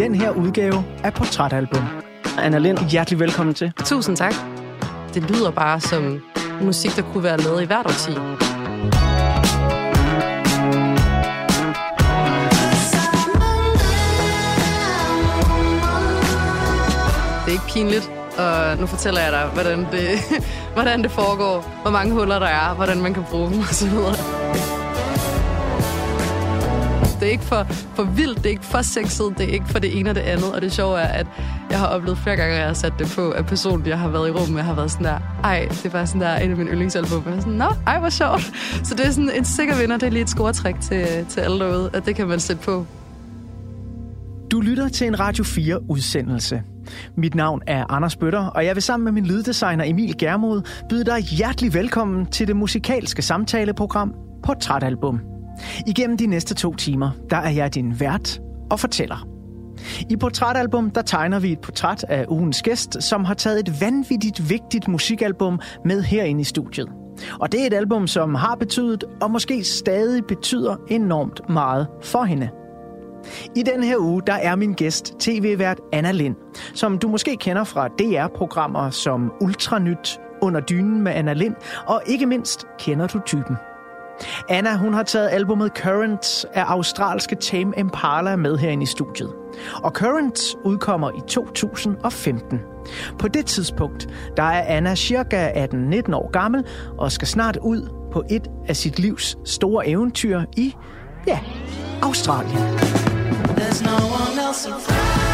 den her udgave af Portrætalbum. Anna Lind, hjertelig velkommen til. Tusind tak. Det lyder bare som musik, der kunne være lavet i hvert årti. Det er ikke pinligt, og nu fortæller jeg dig, hvordan det, hvordan det foregår, hvor mange huller der er, hvordan man kan bruge dem osv. Det er ikke for, for vildt, det er ikke for sexet, det er ikke for det ene og det andet. Og det sjove er, at jeg har oplevet flere gange, at jeg har sat det på, at personen, jeg har været i rummet med, har været sådan der, ej, det er bare sådan der en af mine yndlingsalbum. Jeg er sådan, nå, ej, hvor sjovt. Så det er sådan en sikker vinder, det er lige et scoretræk til, til alle derude, at det kan man sætte på. Du lytter til en Radio 4-udsendelse. Mit navn er Anders Bøtter, og jeg vil sammen med min lyddesigner Emil Germod byde dig hjertelig velkommen til det musikalske samtaleprogram Portrætalbum. Igennem de næste to timer, der er jeg din vært og fortæller. I Portrætalbum, der tegner vi et portræt af ugens gæst, som har taget et vanvittigt vigtigt musikalbum med herinde i studiet. Og det er et album, som har betydet, og måske stadig betyder enormt meget for hende. I den her uge, der er min gæst tv-vært Anna Lind, som du måske kender fra DR-programmer som Ultranyt, Under dynen med Anna Lind, og ikke mindst kender du typen. Anna, hun har taget albumet Current af australske Tame Impala med herinde i studiet. Og Current udkommer i 2015. På det tidspunkt, der er Anna cirka 18-19 år gammel og skal snart ud på et af sit livs store eventyr i, ja, Australien. There's no one else around.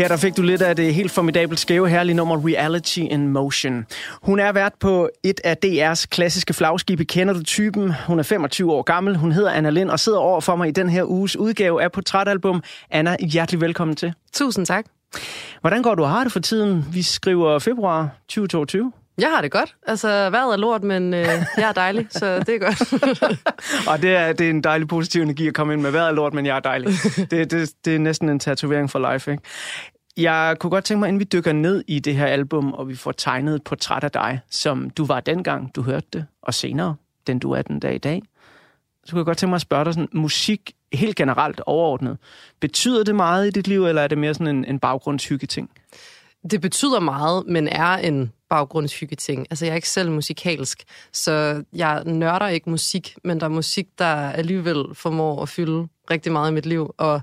Her der fik du lidt af det helt formidabelt skæve herlige nummer Reality in Motion. Hun er vært på et af DR's klassiske flagskibe. Kender du typen? Hun er 25 år gammel. Hun hedder Anna Lind og sidder over for mig i den her uges udgave af Portrætalbum. Anna, hjertelig velkommen til. Tusind tak. Hvordan går du og har det for tiden? Vi skriver februar 2022. Jeg har det godt. Altså, vejret er lort, men øh, jeg er dejlig, så det er godt. og det er, det er en dejlig positiv energi at komme ind med. Vejret er lort, men jeg er dejlig. Det, det, det er næsten en tatovering for life, ikke? Jeg kunne godt tænke mig, inden vi dykker ned i det her album, og vi får tegnet et portræt af dig, som du var dengang, du hørte det, og senere, den du er den dag i dag, så kunne jeg godt tænke mig at spørge dig sådan, musik helt generelt overordnet, betyder det meget i dit liv, eller er det mere sådan en, en baggrundshygge ting? Det betyder meget, men er en baggrundshygge ting. Altså, jeg er ikke selv musikalsk, så jeg nørder ikke musik, men der er musik, der alligevel formår at fylde rigtig meget i mit liv, og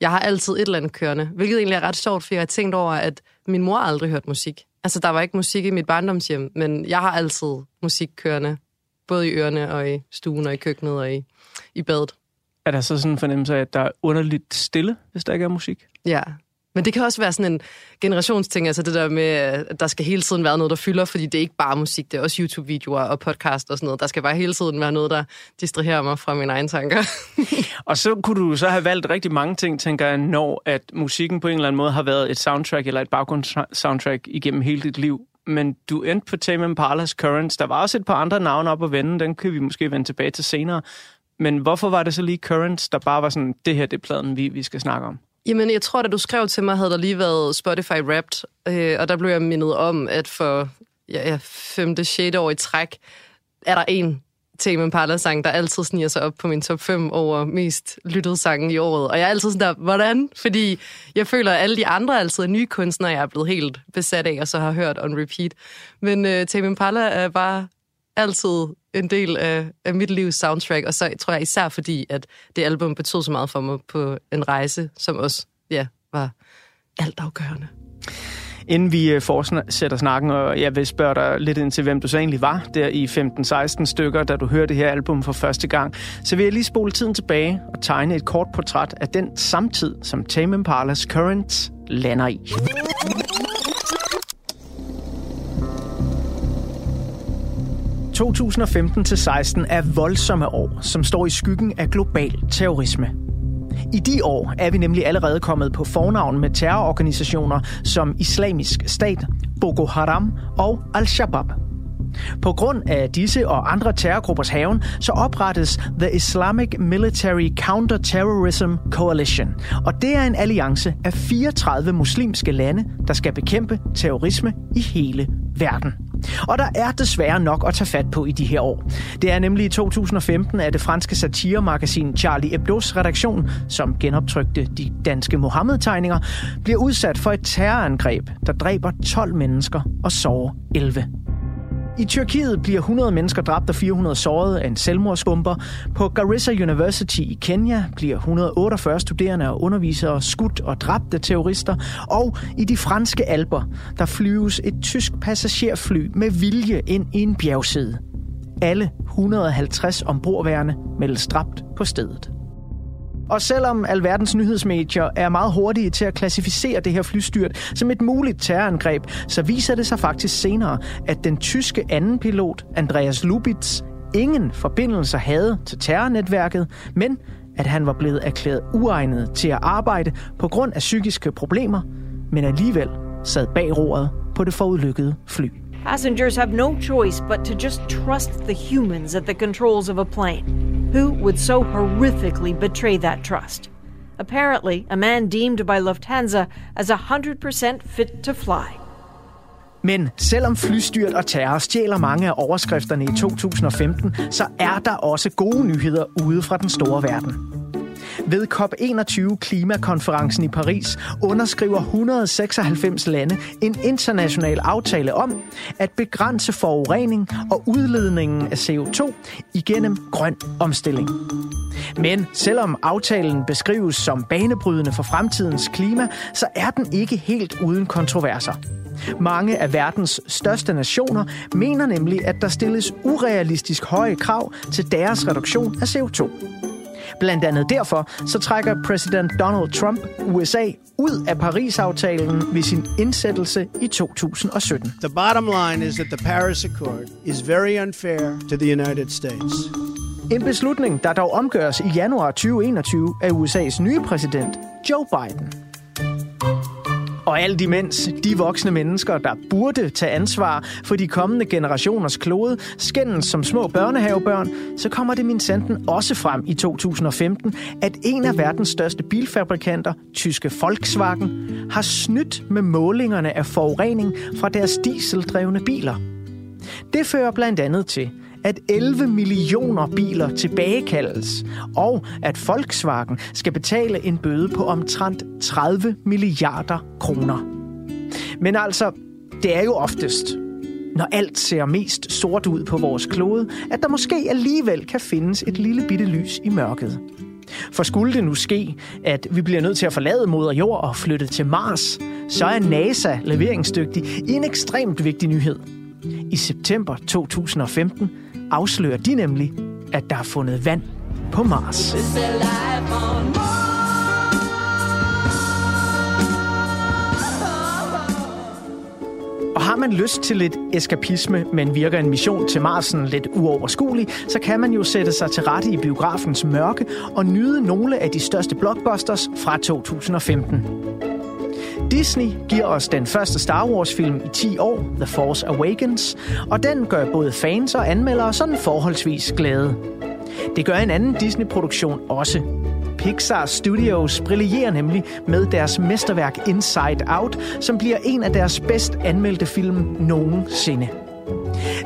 jeg har altid et eller andet kørende, hvilket egentlig er ret sjovt, for jeg har tænkt over, at min mor aldrig hørt musik. Altså, der var ikke musik i mit barndomshjem, men jeg har altid musik kørende, både i ørerne og i stuen og i køkkenet og i, i badet. Er der så sådan en fornemmelse af, at der er underligt stille, hvis der ikke er musik? Ja, men det kan også være sådan en generationsting, altså det der med, at der skal hele tiden være noget, der fylder, fordi det er ikke bare musik, det er også YouTube-videoer og podcast og sådan noget. Der skal bare hele tiden være noget, der distraherer mig fra mine egne tanker. og så kunne du så have valgt rigtig mange ting, tænker jeg, når at musikken på en eller anden måde har været et soundtrack eller et baggrundssoundtrack igennem hele dit liv. Men du endte på Tame Impala's Currents. Der var også et par andre navne op at vende, den kan vi måske vende tilbage til senere. Men hvorfor var det så lige Currents, der bare var sådan, det her det er pladen, vi, vi skal snakke om? Jamen, jeg tror, da du skrev til mig, havde der lige været Spotify Wrapped, øh, og der blev jeg mindet om, at for ja, ja, femte, sjette år i træk, er der en Tame Impala-sang, der altid sniger sig op på min top 5 over mest lyttede sange i året. Og jeg er altid sådan der, hvordan? Fordi jeg føler, at alle de andre altid er nye kunstnere, jeg er blevet helt besat af, og så har hørt on repeat. Men øh, Tame Impala er bare altid en del af, af mit livs soundtrack, og så tror jeg især fordi, at det album betød så meget for mig på en rejse, som også ja, var altafgørende. Inden vi øh, fortsætter snakken, og jeg vil spørge dig lidt ind til, hvem du så egentlig var der i 15-16 stykker, da du hørte det her album for første gang, så vil jeg lige spole tiden tilbage og tegne et kort portræt af den samtid, som Tame Impala's Currents lander i. 2015-16 er voldsomme år, som står i skyggen af global terrorisme. I de år er vi nemlig allerede kommet på fornavn med terrororganisationer som Islamisk Stat, Boko Haram og Al-Shabaab. På grund af disse og andre terrorgruppers haven, så oprettes The Islamic Military Counter-Terrorism Coalition. Og det er en alliance af 34 muslimske lande, der skal bekæmpe terrorisme i hele verden. Og der er desværre nok at tage fat på i de her år. Det er nemlig i 2015, at det franske satiremagasin Charlie Hebdo's redaktion, som genoptrykte de danske Mohammed-tegninger, bliver udsat for et terrorangreb, der dræber 12 mennesker og sårer 11. I Tyrkiet bliver 100 mennesker dræbt og 400 såret af en selvmordsbomber. På Garissa University i Kenya bliver 148 studerende og undervisere skudt og dræbt af terrorister. Og i de franske alber, der flyves et tysk passagerfly med vilje ind i en bjergside. Alle 150 ombordværende meldes dræbt på stedet. Og selvom alverdens nyhedsmedier er meget hurtige til at klassificere det her flystyrt som et muligt terrorangreb, så viser det sig faktisk senere, at den tyske anden pilot, Andreas Lubitz, ingen forbindelser havde til terrornetværket, men at han var blevet erklæret uegnet til at arbejde på grund af psykiske problemer, men alligevel sad bag roret på det forudlykkede fly. Passengers have no choice but to just trust the humans at the controls of a plane. Who would so horrifically betray that trust? Apparently, a man deemed by Lufthansa as 100% fit to fly. Men selvom flystyrt og terror stjæler mange af overskrifterne i 2015, så er der også gode nyheder ude fra den store verden. Ved COP21-klimakonferencen i Paris underskriver 196 lande en international aftale om at begrænse forurening og udledningen af CO2 igennem grøn omstilling. Men selvom aftalen beskrives som banebrydende for fremtidens klima, så er den ikke helt uden kontroverser. Mange af verdens største nationer mener nemlig, at der stilles urealistisk høje krav til deres reduktion af CO2. Blandt andet derfor så trækker præsident Donald Trump USA ud af Paris-aftalen ved sin indsættelse i 2017. The bottom line is that the Paris Accord is very unfair to the United States. En beslutning, der dog omgøres i januar 2021 af USA's nye præsident, Joe Biden. Og alt imens de voksne mennesker, der burde tage ansvar for de kommende generationers klode, skændes som små børnehavebørn, så kommer det min sanden også frem i 2015, at en af verdens største bilfabrikanter, tyske Volkswagen, har snydt med målingerne af forurening fra deres dieseldrevne biler. Det fører blandt andet til, at 11 millioner biler tilbagekaldes, og at Volkswagen skal betale en bøde på omtrent 30 milliarder kroner. Men altså, det er jo oftest, når alt ser mest sort ud på vores klode, at der måske alligevel kan findes et lille bitte lys i mørket. For skulle det nu ske, at vi bliver nødt til at forlade moder jord og flytte til Mars, så er NASA leveringsdygtig i en ekstremt vigtig nyhed. I september 2015 afslører de nemlig, at der er fundet vand på Mars. Og har man lyst til lidt eskapisme, men virker en mission til Marsen lidt uoverskuelig, så kan man jo sætte sig til rette i biografens mørke og nyde nogle af de største blockbusters fra 2015. Disney giver os den første Star Wars-film i 10 år, The Force Awakens, og den gør både fans og anmeldere sådan forholdsvis glade. Det gør en anden Disney-produktion også. Pixar Studios brillerer nemlig med deres mesterværk Inside Out, som bliver en af deres bedst anmeldte film nogensinde.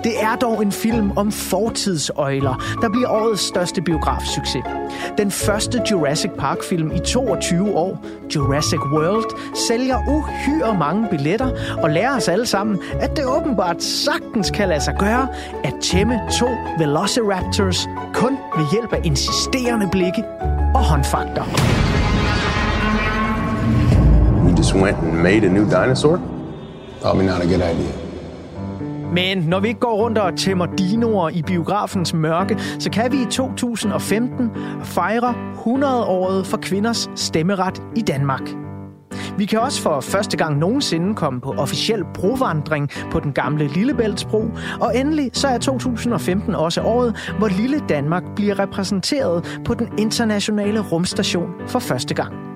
Det er dog en film om fortidsøjler, der bliver årets største biografsucces. Den første Jurassic Park-film i 22 år, Jurassic World, sælger uhyre mange billetter og lærer os alle sammen, at det åbenbart sagtens kan lade sig gøre at tæmme to Velociraptors kun ved hjælp af insisterende blikke og håndfakter. We just went and made a new dinosaur? Probably not a good idea. Men når vi ikke går rundt og tæmmer dinoer i biografens mørke, så kan vi i 2015 fejre 100-året for kvinders stemmeret i Danmark. Vi kan også for første gang nogensinde komme på officiel brovandring på den gamle Lillebæltsbro, og endelig så er 2015 også året, hvor lille Danmark bliver repræsenteret på den internationale rumstation for første gang.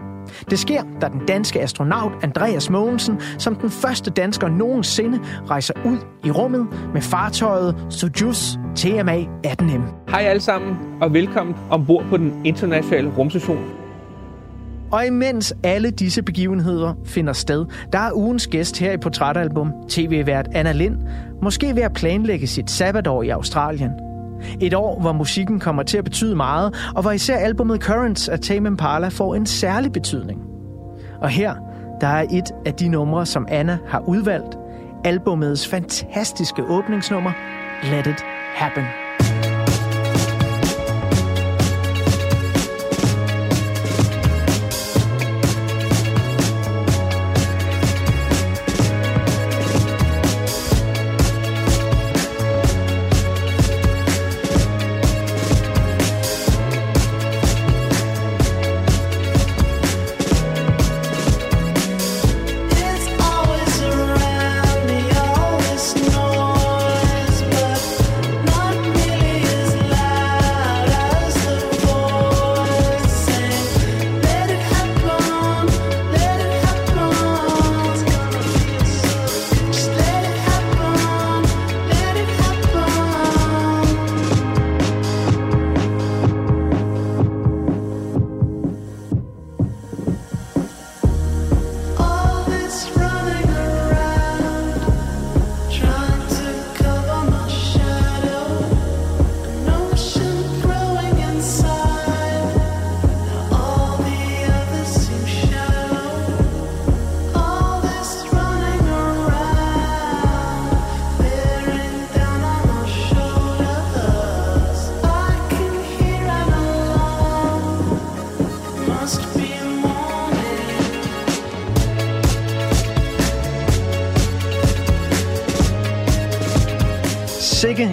Det sker, da den danske astronaut Andreas Mogensen som den første dansker nogensinde rejser ud i rummet med fartøjet Soyuz TMA 18M. Hej alle sammen, og velkommen ombord på den internationale rumstation. Og imens alle disse begivenheder finder sted, der er ugens gæst her i Portrætalbum, tv-vært Anna Lind, måske ved at planlægge sit sabbatår i Australien. Et år, hvor musikken kommer til at betyde meget, og hvor især albumet Currents af Tame Impala får en særlig betydning. Og her, der er et af de numre, som Anna har udvalgt, albumets fantastiske åbningsnummer, Let It Happen.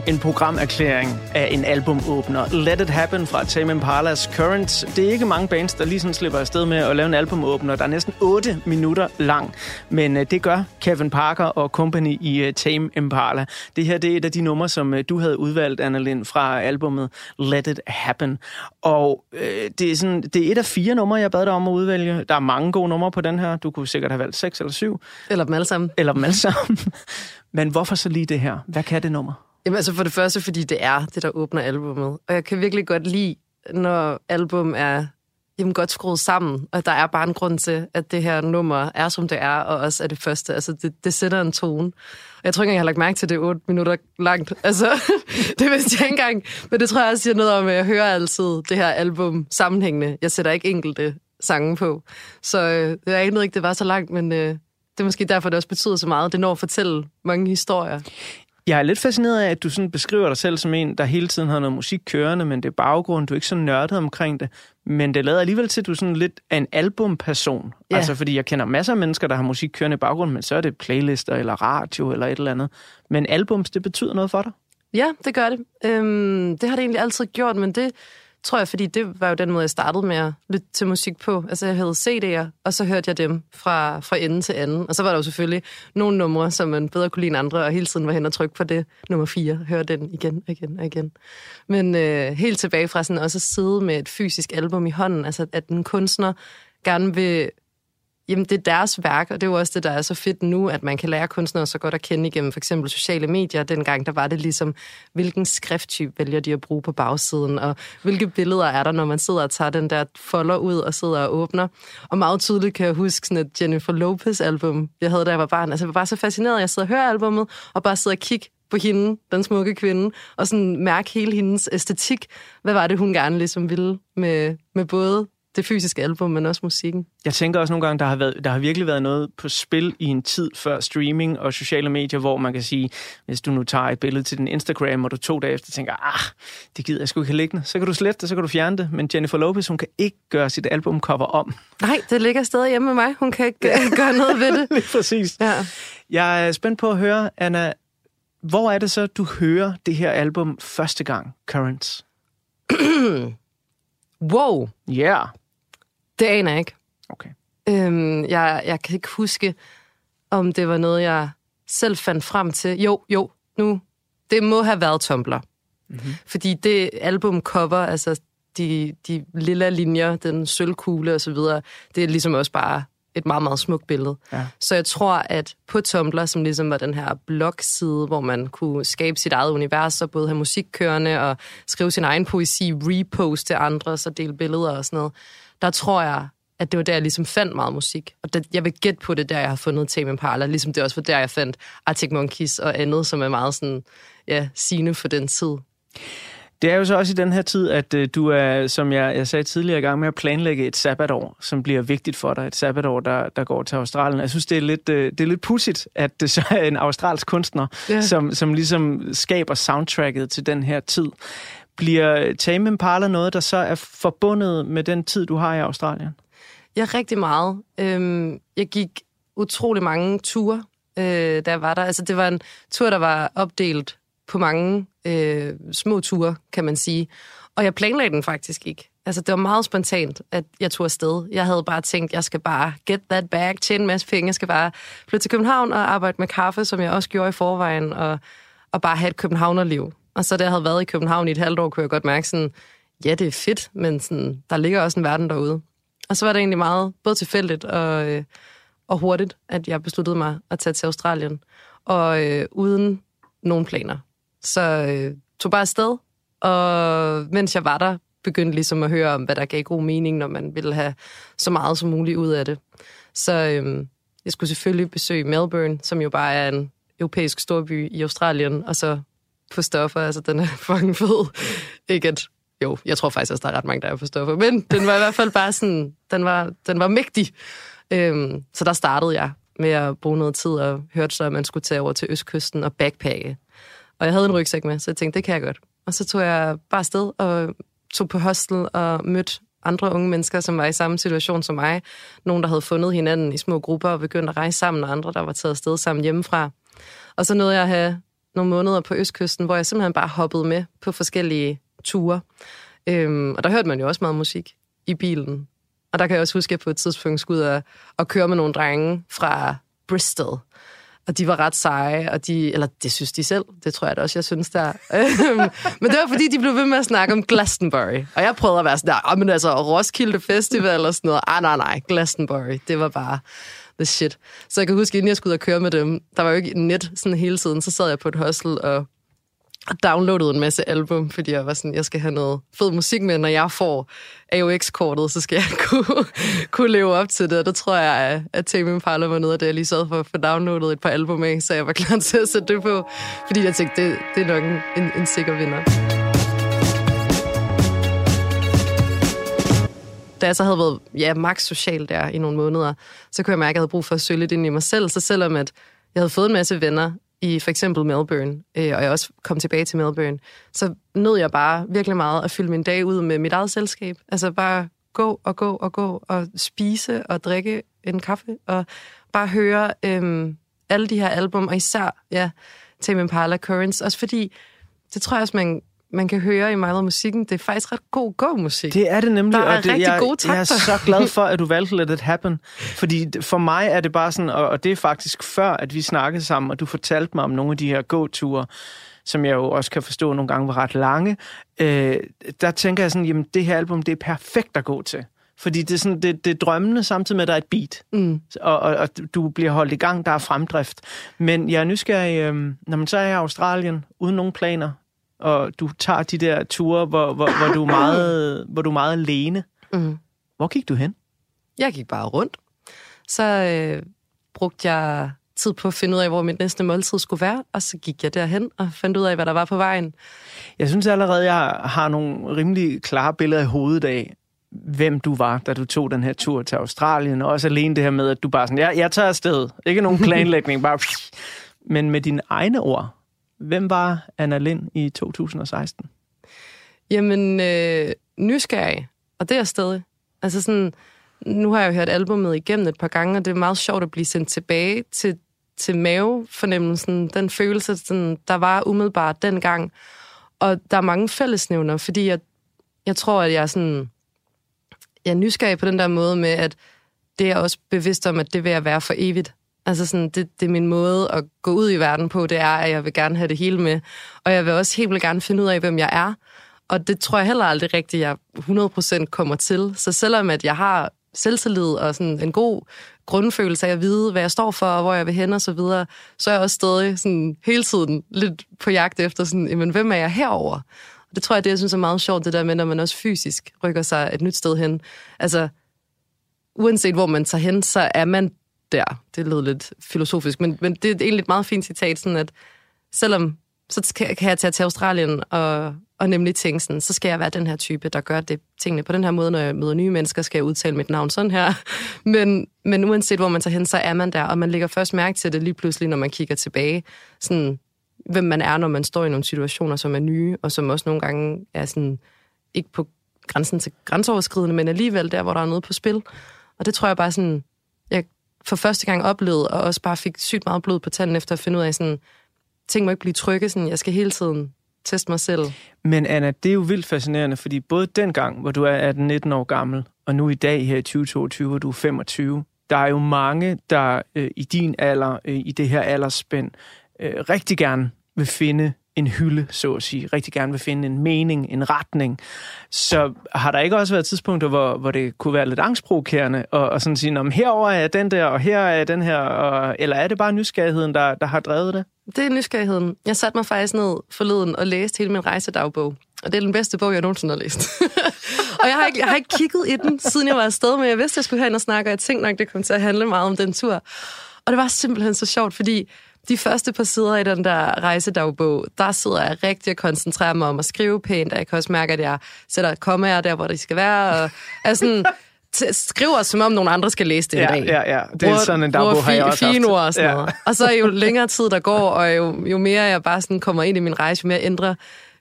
En programerklæring af en albumåbner. Let It Happen fra Tame Impala's Currents. Det er ikke mange bands, der lige sådan slipper afsted med at lave en albumåbner, der er næsten 8 minutter lang. Men øh, det gør Kevin Parker og company i øh, Tame Impala. Det her det er et af de numre, som øh, du havde udvalgt, Anna Lind, fra albumet Let It Happen. Og øh, det, er sådan, det er et af fire numre, jeg bad dig om at udvælge. Der er mange gode numre på den her. Du kunne sikkert have valgt seks eller syv, Eller dem alle sammen. eller dem alle sammen. Men hvorfor så lige det her? Hvad kan det nummer? Jamen altså for det første, fordi det er det, der åbner albummet. Og jeg kan virkelig godt lide, når album er jamen, godt skruet sammen, og der er bare en grund til, at det her nummer er, som det er, og også er det første. Altså, det, det sætter en tone. Og jeg tror ikke jeg har lagt mærke til, det er 8 minutter langt. Altså, det vidste jeg ikke engang. Men det tror jeg også siger noget om, at jeg hører altid det her album sammenhængende. Jeg sætter ikke enkelte sange på. Så øh, jeg anede ikke, det var så langt, men øh, det er måske derfor, det også betyder så meget. Det når at fortælle mange historier. Jeg er lidt fascineret af, at du sådan beskriver dig selv som en, der hele tiden har noget musik kørende, men det er baggrund, du er ikke så nørdet omkring det. Men det lader alligevel til, at du er sådan lidt en albumperson. Ja. Altså, fordi jeg kender masser af mennesker, der har musik kørende i baggrunden, men så er det playlister eller radio eller et eller andet. Men albums, det betyder noget for dig? Ja, det gør det. Øhm, det har det egentlig altid gjort, men det tror jeg, fordi det var jo den måde, jeg startede med at lytte til musik på. Altså, jeg havde CD'er, og så hørte jeg dem fra, fra ende til anden. Og så var der jo selvfølgelig nogle numre, som man bedre kunne lide end andre, og hele tiden var hen og trykke på det. Nummer fire, høre den igen og igen og igen. Men øh, helt tilbage fra sådan også at sidde med et fysisk album i hånden, altså at en kunstner gerne vil Jamen, det er deres værk, og det er jo også det, der er så fedt nu, at man kan lære kunstnere så godt at kende igennem for eksempel sociale medier. Dengang, der var det ligesom, hvilken skrifttype vælger de at bruge på bagsiden, og hvilke billeder er der, når man sidder og tager den der folder ud og sidder og åbner. Og meget tydeligt kan jeg huske sådan et Jennifer Lopez-album, jeg havde, da jeg var barn. Altså, jeg var bare så fascineret, jeg sidder og hører albummet, og bare sidder og kigger på hende, den smukke kvinde, og sådan mærke hele hendes æstetik. Hvad var det, hun gerne ligesom ville med, med både det fysiske album, men også musikken. Jeg tænker også nogle gange, der har, været, der har virkelig været noget på spil i en tid før streaming og sociale medier, hvor man kan sige, hvis du nu tager et billede til din Instagram, og du to dage efter tænker, ah, det gider jeg sgu ikke liggende, så kan du slette det, så kan du fjerne det. Men Jennifer Lopez, hun kan ikke gøre sit albumcover om. Nej, det ligger stadig hjemme med mig. Hun kan ikke øh, gøre noget ved det. Lige præcis. Ja. Jeg er spændt på at høre, Anna, hvor er det så, du hører det her album første gang, Currents? Wow. Yeah. Det aner jeg ikke. Okay. Øhm, jeg, jeg kan ikke huske, om det var noget, jeg selv fandt frem til. Jo, jo, nu. Det må have været Tumblr. Mm-hmm. Fordi det album cover, altså de, de lille linjer, den sølvkugle og så videre, det er ligesom også bare et meget, meget smukt billede. Ja. Så jeg tror, at på Tumblr, som ligesom var den her blogside, hvor man kunne skabe sit eget univers, og både have musik kørende og skrive sin egen poesi, reposte andre, og så dele billeder og sådan noget, der tror jeg, at det var der, jeg ligesom fandt meget musik. Og det, jeg vil gætte på det, der jeg har fundet Tame Impala, ligesom det også var der, jeg fandt Arctic Monkeys og andet, som er meget sådan, ja, sigende for den tid. Det er jo så også i den her tid, at øh, du er, som jeg, jeg sagde tidligere, i gang med at planlægge et sabbatår, som bliver vigtigt for dig. Et sabbatår, der, der går til Australien. Jeg synes, det er lidt, øh, det er lidt pudsigt, at det så er en australsk kunstner, Ja. som, som ligesom skaber soundtracket til den her tid. Bliver Tame Impala noget, der så er forbundet med den tid, du har i Australien? Ja, rigtig meget. Øhm, jeg gik utrolig mange ture, øh, da jeg var der. Altså, det var en tur, der var opdelt på mange øh, små ture, kan man sige. Og jeg planlagde den faktisk ikke. Altså, det var meget spontant, at jeg tog afsted. Jeg havde bare tænkt, jeg skal bare get that bag, tjene en masse penge. Jeg skal bare flytte til København og arbejde med kaffe, som jeg også gjorde i forvejen, og, og bare have et københavnerliv. Og så da jeg havde været i København i et halvt år, kunne jeg godt mærke sådan, ja, det er fedt, men sådan, der ligger også en verden derude. Og så var det egentlig meget både tilfældigt og, øh, og hurtigt, at jeg besluttede mig at tage til Australien. Og øh, uden nogen planer. Så øh, tog bare afsted, og mens jeg var der, begyndte ligesom at høre om, hvad der gav god mening, når man ville have så meget som muligt ud af det. Så øh, jeg skulle selvfølgelig besøge Melbourne, som jo bare er en europæisk storby i Australien, og så på stoffer, altså den er fucking fed. Ikke at jo, jeg tror faktisk også, der er ret mange, der er på stoffer. Men den var i hvert fald bare sådan, den var, den var mægtig. Øhm, så der startede jeg med at bruge noget tid og hørte så, at man skulle tage over til Østkysten og backpacke. Og jeg havde en rygsæk med, så jeg tænkte, det kan jeg godt. Og så tog jeg bare sted og tog på hostel og mødte andre unge mennesker, som var i samme situation som mig. Nogle, der havde fundet hinanden i små grupper og begyndt at rejse sammen, og andre, der var taget afsted sammen hjemmefra. Og så nåede jeg at have nogle måneder på Østkysten, hvor jeg simpelthen bare hoppede med på forskellige ture. Øhm, og der hørte man jo også meget musik i bilen. Og der kan jeg også huske, at jeg på et tidspunkt skulle ud og, og køre med nogle drenge fra Bristol. Og de var ret seje, og de, eller det synes de selv, det tror jeg da også, jeg synes der. Øhm, men det var fordi, de blev ved med at snakke om Glastonbury. Og jeg prøvede at være sådan der, ah, men altså Roskilde Festival og sådan noget. Ah, nej, nej, Glastonbury, det var bare the shit. Så jeg kan huske, inden jeg skulle ud og køre med dem, der var jo ikke net sådan hele tiden, så sad jeg på et hostel og downloadede en masse album, fordi jeg var sådan, jeg skal have noget fed musik med, når jeg får AUX-kortet, så skal jeg kunne, kunne leve op til det. Og det tror jeg, at- at Tame Impala var noget af det, jeg lige sad for at få downloadet et par album af, så jeg var klar til at sætte det på, fordi jeg tænkte, det, det er nok en, en, en sikker vinder. Da jeg så havde været ja, max social der i nogle måneder, så kunne jeg mærke, at jeg havde brug for at søge lidt ind i mig selv. Så selvom at jeg havde fået en masse venner i for eksempel Melbourne, øh, og jeg også kom tilbage til Melbourne, så nød jeg bare virkelig meget at fylde min dag ud med mit eget selskab. Altså bare gå og gå og gå og spise og drikke en kaffe og bare høre øh, alle de her album, og især ja, Tame Impala Currents, også fordi det tror jeg også, man, man kan høre i meget af musikken. Det er faktisk ret god gå-musik. Det er det nemlig, Der er og det, rigtig jeg, gode jeg er takter. så glad for, at du valgte Let It Happen. Fordi for mig er det bare sådan, og, og det er faktisk før, at vi snakkede sammen, og du fortalte mig om nogle af de her gåture, som jeg jo også kan forstå nogle gange var ret lange. Øh, der tænker jeg sådan, jamen det her album, det er perfekt at gå til. Fordi det er, sådan, det, det er drømmende, samtidig med, at der er et beat. Mm. Og, og, og du bliver holdt i gang, der er fremdrift. Men jeg er nysgerrig, øh, når man så er i Australien, uden nogen planer, og du tager de der ture, hvor, hvor, hvor, du, er meget, hvor du er meget alene. Mm. Hvor gik du hen? Jeg gik bare rundt. Så øh, brugte jeg tid på at finde ud af, hvor mit næste måltid skulle være, og så gik jeg derhen og fandt ud af, hvad der var på vejen. Jeg synes allerede, jeg har nogle rimelig klare billeder i hovedet af, hvem du var, da du tog den her tur til Australien, og også alene det her med, at du bare sådan, jeg, jeg tager afsted. Ikke nogen planlægning, bare... Men med dine egne ord, hvem var Anna Lind i 2016? Jamen, øh, nysgerrig, og det er jeg stadig. Altså sådan, nu har jeg jo hørt albumet igennem et par gange, og det er meget sjovt at blive sendt tilbage til, til mavefornemmelsen, den følelse, sådan, der var umiddelbart dengang. Og der er mange fællesnævner, fordi jeg, jeg tror, at jeg er sådan, jeg er nysgerrig på den der måde med, at det er jeg også bevidst om, at det vil jeg være for evigt. Altså sådan, det, det er min måde at gå ud i verden på, det er, at jeg vil gerne have det hele med. Og jeg vil også helt vildt gerne finde ud af, hvem jeg er. Og det tror jeg heller aldrig rigtigt, jeg 100% kommer til. Så selvom at jeg har selvtillid og sådan en god grundfølelse af at vide, hvad jeg står for, og hvor jeg vil hen og så videre, så er jeg også stadig sådan hele tiden lidt på jagt efter sådan, jamen, hvem er jeg herover? Og det tror jeg, det jeg synes er meget sjovt, det der med, når man også fysisk rykker sig et nyt sted hen. Altså, uanset hvor man tager hen, så er man der. Det lød lidt filosofisk, men, men det er egentlig et meget fint citat, sådan at selvom så kan jeg tage til Australien og, og nemlig tænke sådan, så skal jeg være den her type, der gør det tingene på den her måde, når jeg møder nye mennesker, skal jeg udtale mit navn sådan her. Men, men uanset hvor man tager hen, så er man der, og man lægger først mærke til det lige pludselig, når man kigger tilbage. Sådan, hvem man er, når man står i nogle situationer, som er nye, og som også nogle gange er sådan, ikke på grænsen til grænseoverskridende, men alligevel der, hvor der er noget på spil. Og det tror jeg bare sådan, for første gang oplevede, og også bare fik sygt meget blod på tanden efter at finde ud af sådan, ting må ikke blive trygge, sådan, jeg skal hele tiden teste mig selv. Men Anna, det er jo vildt fascinerende, fordi både dengang, hvor du er 18-19 år gammel, og nu i dag her i 2022, hvor du er 25, der er jo mange, der øh, i din alder, øh, i det her aldersspænd, øh, rigtig gerne vil finde en hylde, så at sige. Rigtig gerne vil finde en mening, en retning. Så har der ikke også været tidspunkter, hvor, hvor det kunne være lidt angstprovokerende, og, og sådan sige, om herover er den der, og her er den her, og, eller er det bare nysgerrigheden, der, der har drevet det? Det er nysgerrigheden. Jeg satte mig faktisk ned forleden og læste hele min rejsedagbog. Og det er den bedste bog, jeg nogensinde har læst. og jeg har, ikke, jeg har ikke kigget i den, siden jeg var afsted, men jeg vidste, jeg skulle hen og snakke, og jeg tænkte nok, det kom til at handle meget om den tur. Og det var simpelthen så sjovt, fordi de første par sider i den der rejsedagbog, der sidder jeg rigtig og koncentrerer mig om at skrive pænt, og jeg kan også mærke, at jeg sætter kommaer der, hvor de skal være, og er sådan, skriver, som om nogen andre skal læse det Ja, i dag. ja, ja. Det er sådan en dagbog, har jeg også haft. Fine ord og sådan Ja. noget. Og så jo længere tid der går, og jo, jo mere jeg bare sådan kommer ind i min rejse, jo mere ændrer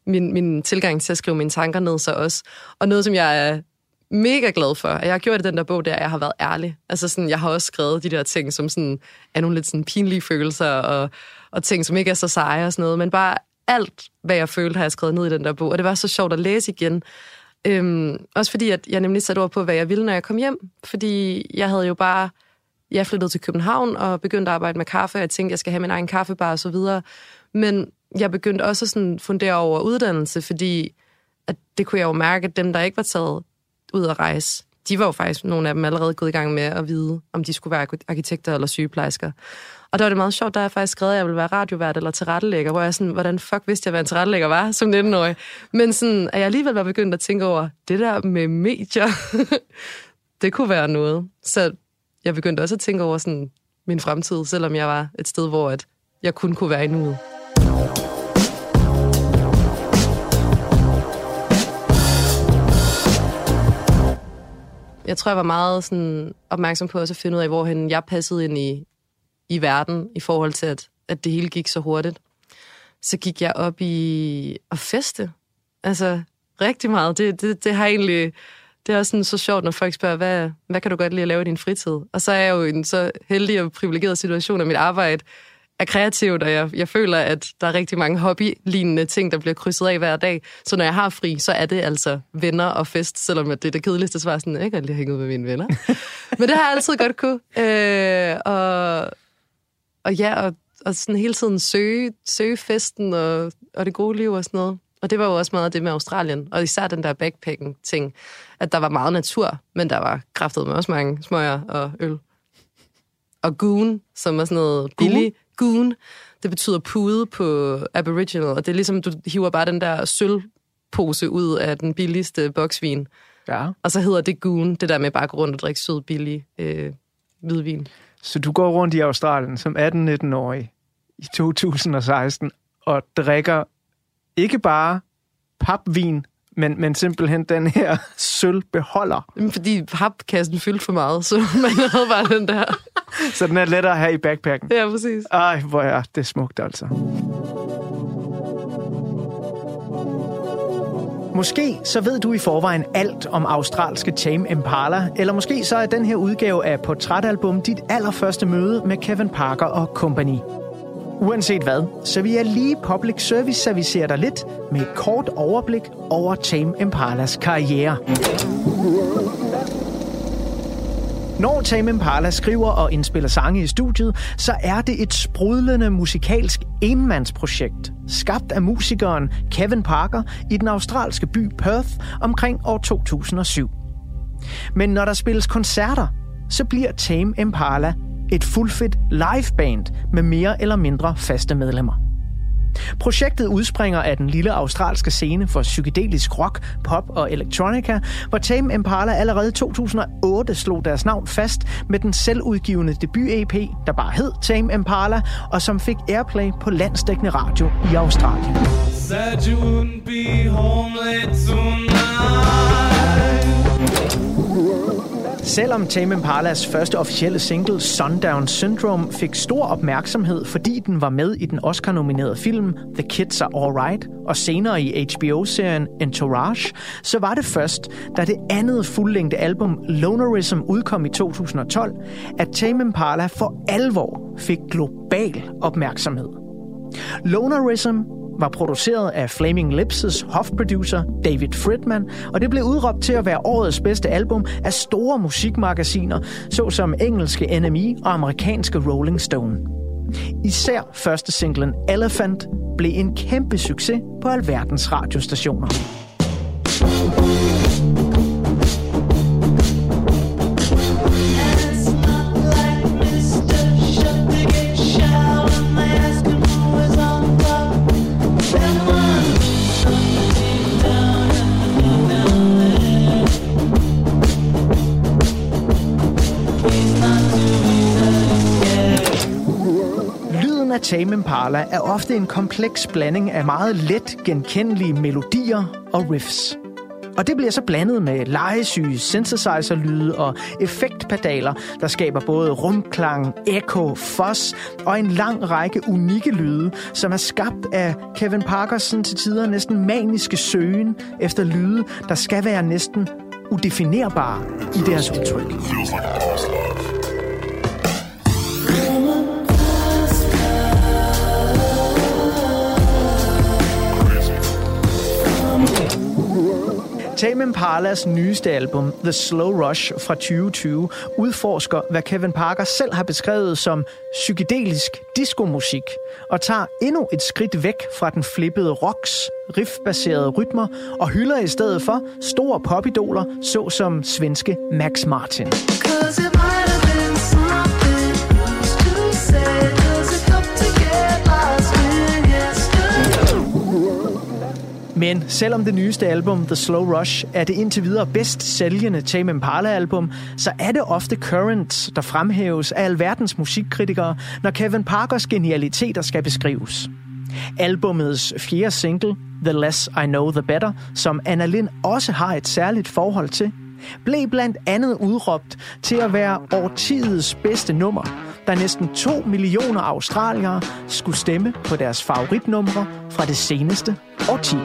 min, min tilgang til at skrive mine tanker ned så også. Og noget, som jeg er mega glad for, at jeg har gjort i den der bog, der at jeg har været ærlig. Altså sådan, jeg har også skrevet de der ting, som sådan, er nogle lidt sådan pinlige følelser, og, og ting, som ikke er så seje og sådan noget, men bare alt, hvad jeg følte, har jeg skrevet ned i den der bog. Og det var så sjovt at læse igen. Øhm, også fordi, at jeg nemlig satte ord på, hvad jeg ville, når jeg kom hjem. Fordi jeg havde jo bare... Jeg flyttede til København og begyndte at arbejde med kaffe. Jeg tænkte, jeg skal have min egen kaffebar og så videre. Men jeg begyndte også at sådan fundere over uddannelse, fordi at det kunne jeg jo mærke, at dem, der ikke var taget ud at rejse, de var jo faktisk nogle af dem allerede gået i gang med at vide, om de skulle være arkitekter eller sygeplejersker. Og der var det meget sjovt, der jeg faktisk skrevet, at jeg ville være radiovært eller tilrettelægger, hvor jeg sådan, hvordan fuck vidste jeg, hvad en tilrettelægger var som 19-årig. Men sådan, at jeg alligevel var begyndt at tænke over, det der med medier, det kunne være noget. Så jeg begyndte også at tænke over sådan, min fremtid, selvom jeg var et sted, hvor at jeg kun kunne være i nuet. Jeg tror, jeg var meget sådan opmærksom på også at finde ud af, hvorhen jeg passede ind i, i verden, i forhold til, at, at det hele gik så hurtigt. Så gik jeg op i at feste. Altså, rigtig meget. Det, det, det har egentlig... Det er også sådan så sjovt, når folk spørger, hvad, hvad kan du godt lide at lave i din fritid? Og så er jeg jo i en så heldig og privilegeret situation, af mit arbejde er kreativt, og jeg, jeg føler, at der er rigtig mange hobby-lignende ting, der bliver krydset af hver dag. Så når jeg har fri, så er det altså venner og fest, selvom det er det kedeligste svar, sådan, jeg kan hænge ud med mine venner. Men det har jeg altid godt kunne. Øh, og, og ja, og, og sådan hele tiden søge, søge festen og, og det gode liv og sådan noget. Og det var jo også meget af det med Australien, og især den der backpacking-ting, at der var meget natur, men der var kraftet med også mange smøger og øl. Og goon, som er sådan noget billig. Goon, det betyder pude på aboriginal, og det er ligesom, du hiver bare den der sølvpose ud af den billigste boksvin, Ja. og så hedder det goon, det der med bare at gå rundt og drikke sød, billig øh, hvidvin. Så du går rundt i Australien som 18-19-årig i 2016 og drikker ikke bare papvin, men, men simpelthen den her sølvbeholder. Jamen, Fordi papkassen fyldte for meget, så man havde bare den der. Så den er lettere at have i backpacken. Ja, præcis. Ej, hvor er det smukt altså. Måske så ved du i forvejen alt om australske Tame Impala, eller måske så er den her udgave af Portrætalbum dit allerførste møde med Kevin Parker og Company. Uanset hvad, så vil jeg lige public service servicere dig lidt med et kort overblik over Tame Impalas karriere. Når Tame Impala skriver og indspiller sange i studiet, så er det et sprudlende musikalsk enmandsprojekt, skabt af musikeren Kevin Parker i den australske by Perth omkring år 2007. Men når der spilles koncerter, så bliver Tame Impala et fuldfedt liveband med mere eller mindre faste medlemmer. Projektet udspringer af den lille australske scene for psykedelisk rock, pop og elektronika, hvor Tame Impala allerede i 2008 slog deres navn fast med den selvudgivende debut-EP, der bare hed Tame Impala, og som fik airplay på landsdækkende radio i Australien. Said you wouldn't be home late tonight. Selvom Tame Impalas første officielle single Sundown Syndrome fik stor opmærksomhed, fordi den var med i den Oscar-nominerede film The Kids Are Alright, og senere i HBO-serien Entourage, så var det først, da det andet fuldlængde album Lonerism udkom i 2012, at Tame Impala for alvor fik global opmærksomhed. Lonerism var produceret af Flaming Lips' hofproducer David Fridman, og det blev udråbt til at være årets bedste album af store musikmagasiner, såsom engelske NME og amerikanske Rolling Stone. Især første singlen Elephant blev en kæmpe succes på alverdens radiostationer. It's Tame Impala er ofte en kompleks blanding af meget let genkendelige melodier og riffs. Og det bliver så blandet med legesyge synthesizer-lyde og effektpedaler, der skaber både rumklang, echo, fuzz og en lang række unikke lyde, som er skabt af Kevin Parkersen til tider næsten maniske søgen efter lyde, der skal være næsten udefinerbare i deres udtryk. Tame Impalas nyeste album, The Slow Rush fra 2020, udforsker, hvad Kevin Parker selv har beskrevet som psykedelisk diskomusik, og tager endnu et skridt væk fra den flippede rocks, riffbaserede rytmer, og hylder i stedet for store popidoler, såsom svenske Max Martin. Men selvom det nyeste album, The Slow Rush, er det indtil videre bedst sælgende Tame Impala-album, så er det ofte Current, der fremhæves af alverdens musikkritikere, når Kevin Parkers genialiteter skal beskrives. Albumets fjerde single, The Less I Know The Better, som Anna Lind også har et særligt forhold til, blev blandt andet udråbt til at være årtidets bedste nummer, da næsten 2 millioner australiere skulle stemme på deres favoritnumre fra det seneste årti.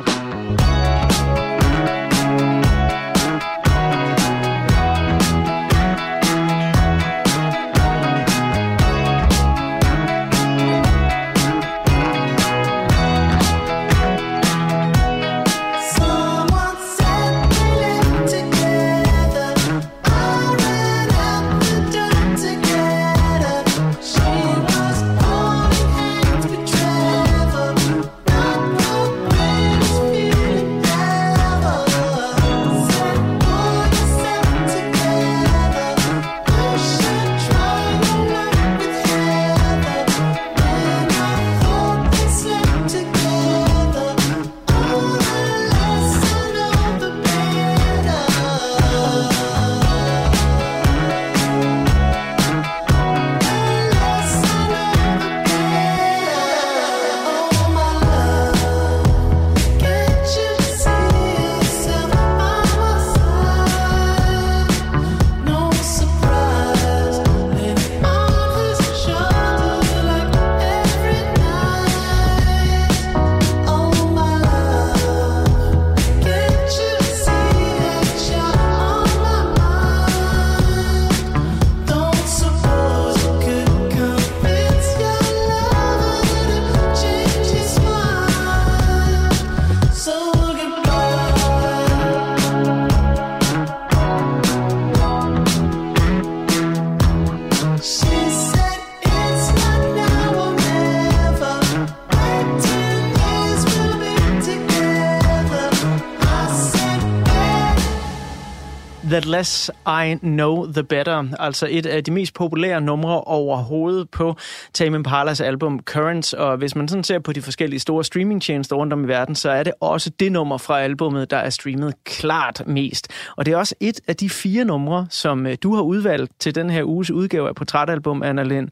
The Less I Know, The Better. Altså et af de mest populære numre overhovedet på Tame Impalas album Currents. Og hvis man sådan ser på de forskellige store streamingtjenester rundt om i verden, så er det også det nummer fra albummet, der er streamet klart mest. Og det er også et af de fire numre, som øh, du har udvalgt til den her uges udgave af Portrætalbum, Anna Lind.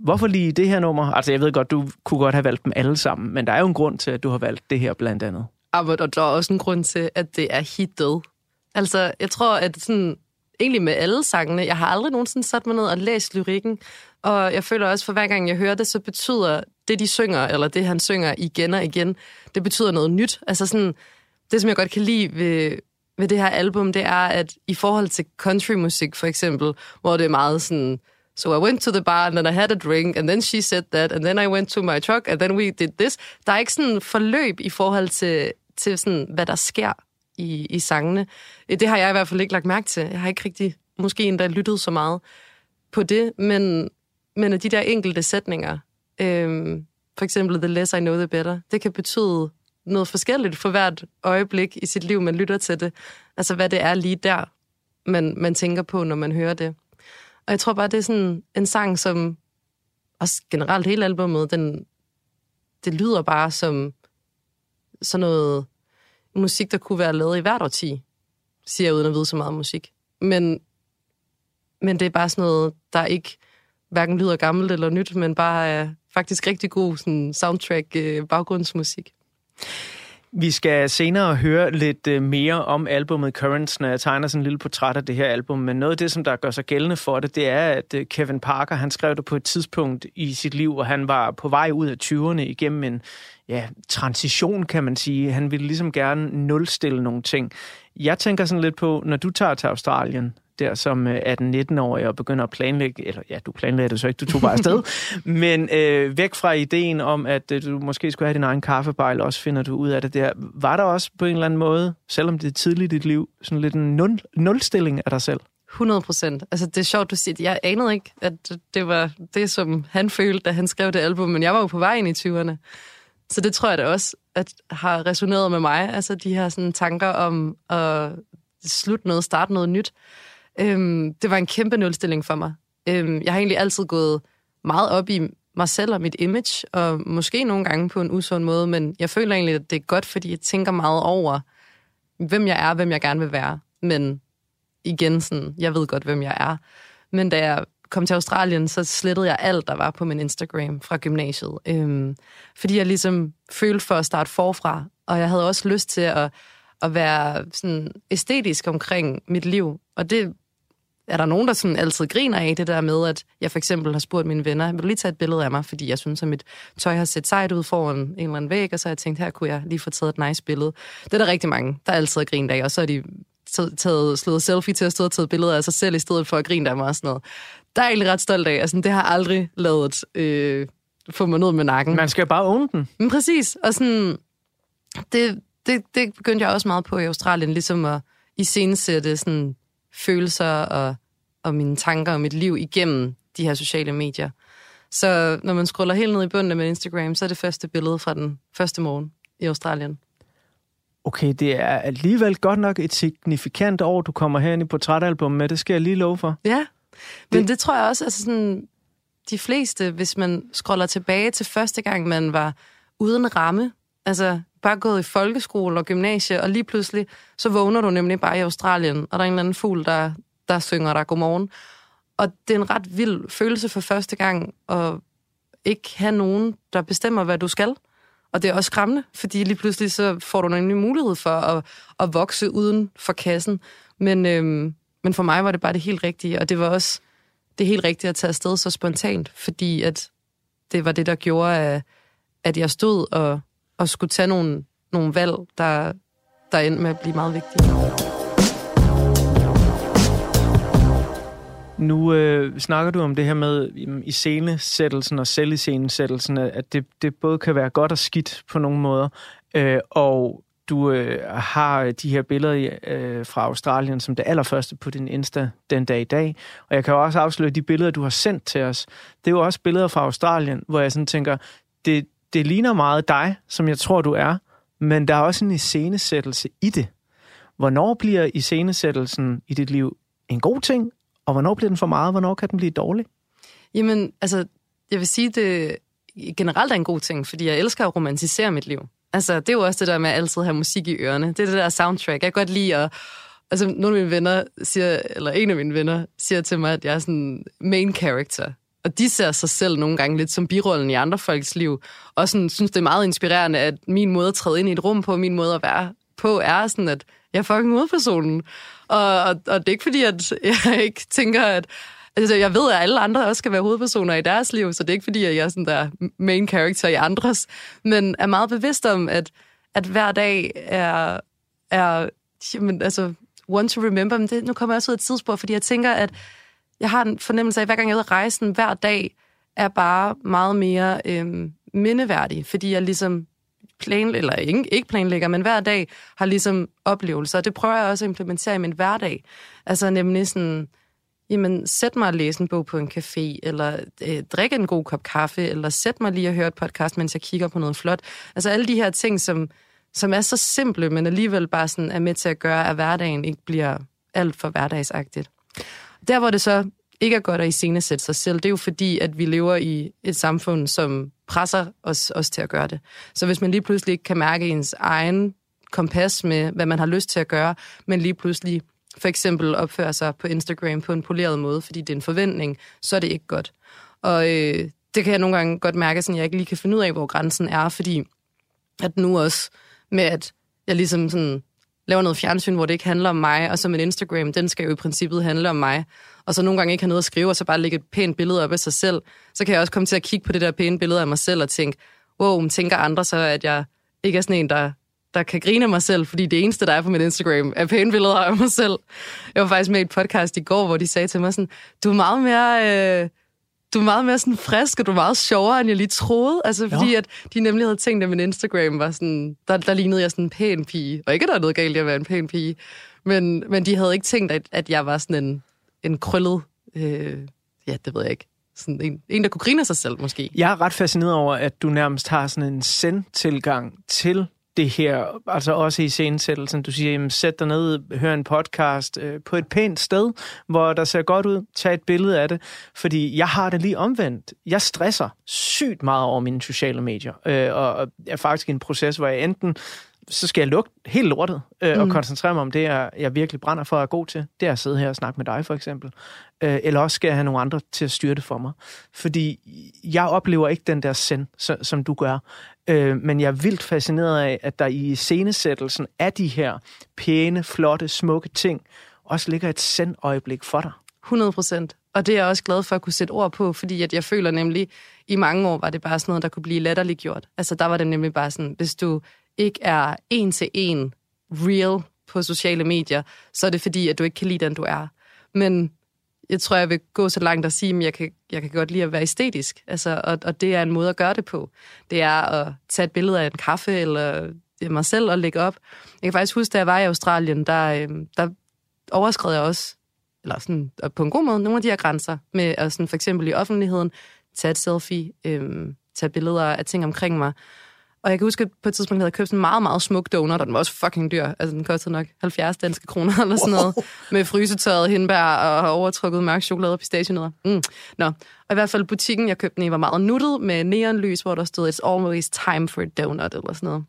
Hvorfor lige det her nummer? Altså, jeg ved godt, du kunne godt have valgt dem alle sammen, men der er jo en grund til, at du har valgt det her blandt andet. Ah, der er også en grund til, at det er hittet. Altså, jeg tror, at sådan, egentlig med alle sangene, jeg har aldrig nogensinde sat mig ned og læst lyrikken, og jeg føler også, for hver gang jeg hører det, så betyder det, de synger, eller det, han synger igen og igen, det betyder noget nyt. Altså sådan, det, som jeg godt kan lide ved, ved det her album, det er, at i forhold til countrymusik for eksempel, hvor det er meget sådan, So I went to the bar, and then I had a drink, and then she said that, and then I went to my truck, and then we did this. Der er ikke sådan en forløb i forhold til, til sådan, hvad der sker i, i sangene. Øh, det har jeg i hvert fald ikke lagt mærke til. Jeg har ikke rigtig, måske endda lyttet så meget på det, men, men af de der enkelte sætninger, øh, for eksempel The Less I Know The Better, det kan betyde noget forskelligt for hvert øjeblik i sit liv, man lytter til det. Altså, hvad det er lige der, man, man tænker på, når man hører det. Og jeg tror bare, det er sådan en sang, som også generelt hele albumet, den, det lyder bare som sådan noget musik, der kunne være lavet i hvert årti, siger jeg uden at vide så meget om musik. Men, men det er bare sådan noget, der ikke hverken lyder gammelt eller nyt, men bare er faktisk rigtig god sådan soundtrack øh, baggrundsmusik. Vi skal senere høre lidt øh, mere om albumet Currents, når jeg tegner sådan en lille portræt af det her album. Men noget af det, som der gør sig gældende for det, det er, at øh, Kevin Parker, han skrev det på et tidspunkt i sit liv, hvor han var på vej ud af 20'erne igennem en ja, transition, kan man sige. Han ville ligesom gerne nulstille nogle ting. Jeg tænker sådan lidt på, når du tager til Australien, der som øh, 18-19-årig og begynder at planlægge, eller ja, du planlagde det så ikke, du tog bare afsted, men øh, væk fra ideen om, at øh, du måske skulle have din egen kaffebejl, også finder du ud af det der. Var der også på en eller anden måde, selvom det er tidligt i dit liv, sådan lidt en nul, nulstilling af dig selv? 100 procent. Altså, det er sjovt, du siger det. Jeg anede ikke, at det var det, som han følte, da han skrev det album, men jeg var jo på vej ind i 20'erne. Så det tror jeg da også, at har resoneret med mig. Altså, de her sådan, tanker om at slutte noget, starte noget nyt. Øhm, det var en kæmpe nulstilling for mig. Øhm, jeg har egentlig altid gået meget op i mig selv og mit image, og måske nogle gange på en usund måde, men jeg føler egentlig, at det er godt, fordi jeg tænker meget over, hvem jeg er, hvem jeg gerne vil være. Men igen, sådan, jeg ved godt, hvem jeg er. Men da jeg kom til Australien, så slettede jeg alt, der var på min Instagram fra gymnasiet. Øhm, fordi jeg ligesom følte for at starte forfra, og jeg havde også lyst til at, at være sådan æstetisk omkring mit liv. Og det er der nogen, der sådan altid griner af, det der med, at jeg for eksempel har spurgt mine venner, vil du lige tage et billede af mig, fordi jeg synes, at mit tøj har set sejt ud foran en eller anden væg, og så har jeg tænkt, her kunne jeg lige få taget et nice billede. Det er der rigtig mange, der altid har grint af, og så har de taget, slået selfie til at stå og taget billeder af sig selv, i stedet for at grine af mig og sådan noget. Der er jeg egentlig ret stolt af. Altså, det har aldrig lavet øh, få mig ned med nakken. Man skal bare own den. Men præcis, og sådan, det, det, det begyndte jeg også meget på i Australien, ligesom at iscenesætte sådan følelser og, og mine tanker og mit liv igennem de her sociale medier. Så når man scroller helt ned i bunden med Instagram, så er det første billede fra den første morgen i Australien. Okay, det er alligevel godt nok et signifikant år, du kommer herind i portrætalbum med. Det skal jeg lige love for. Ja, men det, det tror jeg også, altså sådan, de fleste, hvis man scroller tilbage til første gang, man var uden ramme, altså bare gået i folkeskole og gymnasie, og lige pludselig, så vågner du nemlig bare i Australien, og der er en eller anden fugl, der, der synger dig godmorgen. Og det er en ret vild følelse for første gang, at ikke have nogen, der bestemmer, hvad du skal. Og det er også skræmmende, fordi lige pludselig så får du en ny mulighed for at, at vokse uden for kassen. Men, øhm, men for mig var det bare det helt rigtige, og det var også det helt rigtige at tage afsted så spontant, fordi at det var det, der gjorde, at, at jeg stod og, og skulle tage nogle, nogle valg, der, der endte med at blive meget vigtige. Nu øh, snakker du om det her med jamen, iscenesættelsen og selviscenesættelsen, at det, det både kan være godt og skidt på nogle måder. Øh, og du øh, har de her billeder øh, fra Australien som det allerførste på din Insta den dag i dag. Og jeg kan jo også afsløre, de billeder, du har sendt til os, det er jo også billeder fra Australien, hvor jeg sådan tænker, det, det ligner meget dig, som jeg tror, du er, men der er også en iscenesættelse i det. Hvornår bliver iscenesættelsen i dit liv en god ting, og hvornår bliver den for meget, hvornår kan den blive dårlig? Jamen, altså, jeg vil sige, det generelt er en god ting, fordi jeg elsker at romantisere mit liv. Altså, det er jo også det der med at altid have musik i ørerne. Det er det der soundtrack. Jeg kan godt lide at... Altså, nogle af mine venner siger, eller en af mine venner siger til mig, at jeg er sådan main character. Og de ser sig selv nogle gange lidt som birollen i andre folks liv. Og sådan, synes, det er meget inspirerende, at min måde at træde ind i et rum på, min måde at være på, er sådan, at jeg er fucking hovedpersonen. Og, og, og det er ikke fordi, at jeg ikke tænker, at Altså, jeg ved, at alle andre også skal være hovedpersoner i deres liv, så det er ikke fordi, at jeg er sådan der main character i andres, men er meget bevidst om, at, at hver dag er, er jamen, altså, one to remember. Men det, nu kommer jeg også ud af et tidsspor, fordi jeg tænker, at jeg har en fornemmelse af, at hver gang jeg er ude at rejse, sådan, hver dag er bare meget mere øh, mindeværdig, fordi jeg ligesom plan, eller ikke, ikke planlægger, men hver dag har ligesom oplevelser, og det prøver jeg også at implementere i min hverdag. Altså nemlig sådan, jamen sæt mig og læse en bog på en café, eller øh, drikke en god kop kaffe, eller sæt mig lige og høre et podcast, mens jeg kigger på noget flot. Altså alle de her ting, som, som er så simple, men alligevel bare sådan er med til at gøre, at hverdagen ikke bliver alt for hverdagsagtigt. Der, hvor det så ikke er godt at iscenesætte sig selv, det er jo fordi, at vi lever i et samfund, som presser os, os til at gøre det. Så hvis man lige pludselig ikke kan mærke ens egen kompas med, hvad man har lyst til at gøre, men lige pludselig for eksempel opfører sig på Instagram på en poleret måde, fordi det er en forventning, så er det ikke godt. Og øh, det kan jeg nogle gange godt mærke, at jeg ikke lige kan finde ud af, hvor grænsen er, fordi at nu også med, at jeg ligesom sådan laver noget fjernsyn, hvor det ikke handler om mig, og så min Instagram, den skal jo i princippet handle om mig, og så nogle gange ikke have noget at skrive, og så bare lægge et pænt billede op af sig selv, så kan jeg også komme til at kigge på det der pæne billede af mig selv og tænke, wow, tænker andre så, at jeg ikke er sådan en, der, der kan grine af mig selv, fordi det eneste, der er på min Instagram, er pæne billeder af mig selv. Jeg var faktisk med i et podcast i går, hvor de sagde til mig sådan, du er meget mere... Øh, du er meget mere sådan frisk, og du er meget sjovere, end jeg lige troede. Altså, fordi at de nemlig havde tænkt, at min Instagram var sådan... Der, der lignede jeg sådan en pæn pige. Og ikke, at der er noget galt i at være en pæn pige. Men, men de havde ikke tænkt, at, at jeg var sådan en, en krøllet... Øh, ja, det ved jeg ikke. Sådan en, en, der kunne grine af sig selv, måske. Jeg er ret fascineret over, at du nærmest har sådan en send-tilgang til det her, altså også i scenesættelsen. Du siger, jamen, sæt dig ned, hør en podcast øh, på et pænt sted, hvor der ser godt ud, tag et billede af det, fordi jeg har det lige omvendt. Jeg stresser sygt meget over mine sociale medier, øh, og og er faktisk i en proces, hvor jeg enten så skal jeg lukke helt lortet øh, mm. og koncentrere mig om det, jeg, jeg virkelig brænder for at er god til. Det er at sidde her og snakke med dig, for eksempel. Øh, eller også skal jeg have nogle andre til at styre det for mig. Fordi jeg oplever ikke den der send, som du gør. Øh, men jeg er vildt fascineret af, at der i scenesættelsen af de her pæne, flotte, smukke ting, også ligger et send-øjeblik for dig. 100 procent. Og det er jeg også glad for at kunne sætte ord på, fordi at jeg føler nemlig, i mange år var det bare sådan noget, der kunne blive latterligt gjort. Altså der var det nemlig bare sådan, hvis du ikke er en til en real på sociale medier, så er det fordi, at du ikke kan lide den, du er. Men jeg tror, jeg vil gå så langt og sige, at jeg kan, jeg kan godt lide at være æstetisk. Altså, og, og det er en måde at gøre det på. Det er at tage et billede af en kaffe eller mig selv og lægge op. Jeg kan faktisk huske, da jeg var i Australien, der, øhm, der overskred jeg også, eller sådan, på en god måde, nogle af de her grænser, med at sådan, for eksempel i offentligheden, tage et selfie, øhm, tage billeder af ting omkring mig. Og jeg kan huske, at på et tidspunkt havde jeg købt en meget, meget smuk donut, og den var også fucking dyr. Altså, den kostede nok 70 danske kroner eller sådan noget. Med frysetørret hindbær og overtrukket mørk chokolade og pistachienødder. Mm. Nå. Og i hvert fald butikken, jeg købte den i, var meget nuttet med neonlys, hvor der stod, it's always time for a donut, eller sådan noget.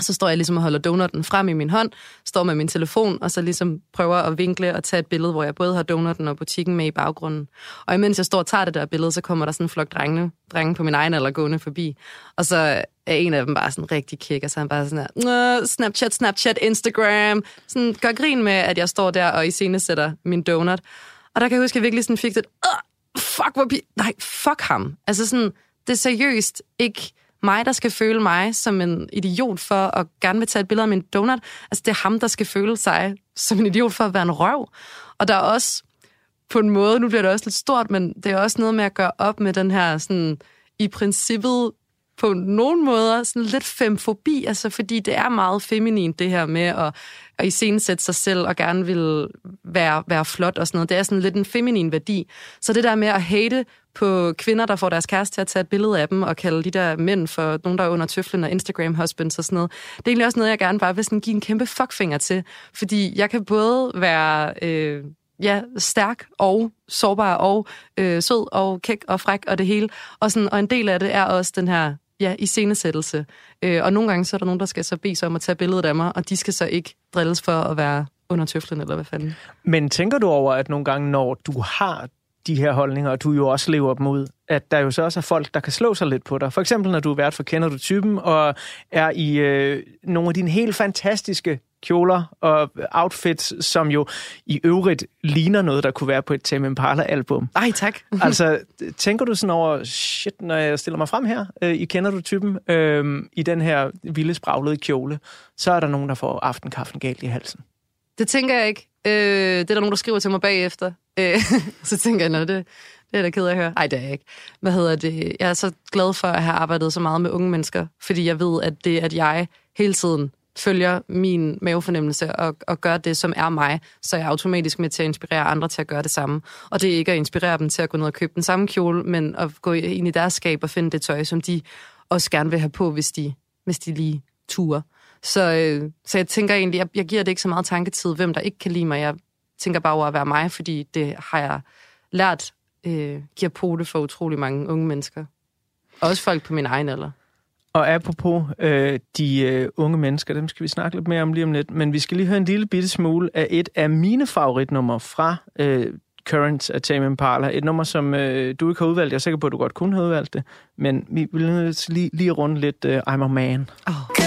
Så står jeg ligesom og holder donutten frem i min hånd, står med min telefon, og så ligesom prøver at vinkle og tage et billede, hvor jeg både har donutten og butikken med i baggrunden. Og imens jeg står og tager det der billede, så kommer der sådan en flok drenge, drenge på min egen alder gående forbi. Og så er en af dem bare sådan rigtig kæk, og så er han bare sådan her, Snapchat, Snapchat, Instagram. Sådan gør grin med, at jeg står der og iscenesætter min donut. Og der kan jeg huske, at jeg virkelig sådan fik det, fuck, hvor pi- Nej, fuck ham. Altså sådan, det er seriøst ikke mig, der skal føle mig som en idiot for at gerne vil tage et billede af min donut. Altså, det er ham, der skal føle sig som en idiot for at være en røv. Og der er også, på en måde, nu bliver det også lidt stort, men det er også noget med at gøre op med den her, sådan, i princippet, på nogle måder sådan lidt femfobi, altså fordi det er meget feminin det her med at, at iscenesætte sig selv og gerne vil være, være flot og sådan noget. Det er sådan lidt en feminin værdi. Så det der med at hate på kvinder, der får deres kæreste til at tage et billede af dem og kalde de der mænd for nogen, der er under tøflen og Instagram husbands og sådan noget. Det er egentlig også noget, jeg gerne bare vil sådan give en kæmpe fuckfinger til. Fordi jeg kan både være... Øh, ja, stærk og sårbar og øh, sød og kæk og fræk og det hele. Og, sådan, og en del af det er også den her ja, i scenesættelse. Øh, og nogle gange så er der nogen, der skal så bede sig om at tage billedet af mig, og de skal så ikke drilles for at være under tøflen, eller hvad fanden. Men tænker du over, at nogle gange, når du har de her holdninger, og du jo også lever dem ud, at der jo så også er folk, der kan slå sig lidt på dig. For eksempel, når du er vært for Kender du typen, og er i øh, nogle af dine helt fantastiske kjoler og outfits, som jo i øvrigt ligner noget, der kunne være på et Tame Impala-album. Ej, tak. altså, tænker du sådan over, shit, når jeg stiller mig frem her, øh, I kender du typen, øh, i den her vilde spraglede kjole, så er der nogen, der får aftenkaffen galt i halsen. Det tænker jeg ikke. Øh, det er der nogen, der skriver til mig bagefter. Øh, så tænker jeg, nå, det, det er da ked af at høre. Nej, det er jeg ikke. Hvad hedder det? Jeg er så glad for at have arbejdet så meget med unge mennesker, fordi jeg ved, at det, at jeg hele tiden følger min mavefornemmelse og, og gør det, som er mig, så er jeg automatisk med til at inspirere andre til at gøre det samme. Og det er ikke at inspirere dem til at gå ned og købe den samme kjole, men at gå ind i deres skab og finde det tøj, som de også gerne vil have på, hvis de, hvis de lige turer. Så, øh, så jeg tænker egentlig, jeg, jeg giver det ikke så meget tanketid, hvem der ikke kan lide mig. Jeg tænker bare over at være mig, fordi det har jeg lært øh, giver pote for utrolig mange unge mennesker. Også folk på min egen alder. Og apropos øh, de øh, unge mennesker, dem skal vi snakke lidt mere om lige om lidt, men vi skal lige høre en lille bitte smule af et af mine favoritnumre fra øh, Current af Tame Impala. Et nummer, som øh, du ikke har udvalgt. Jeg er sikker på, at du godt kunne have udvalgt det, men vi vil lige, lige runde lidt øh, I'm a Man. Oh.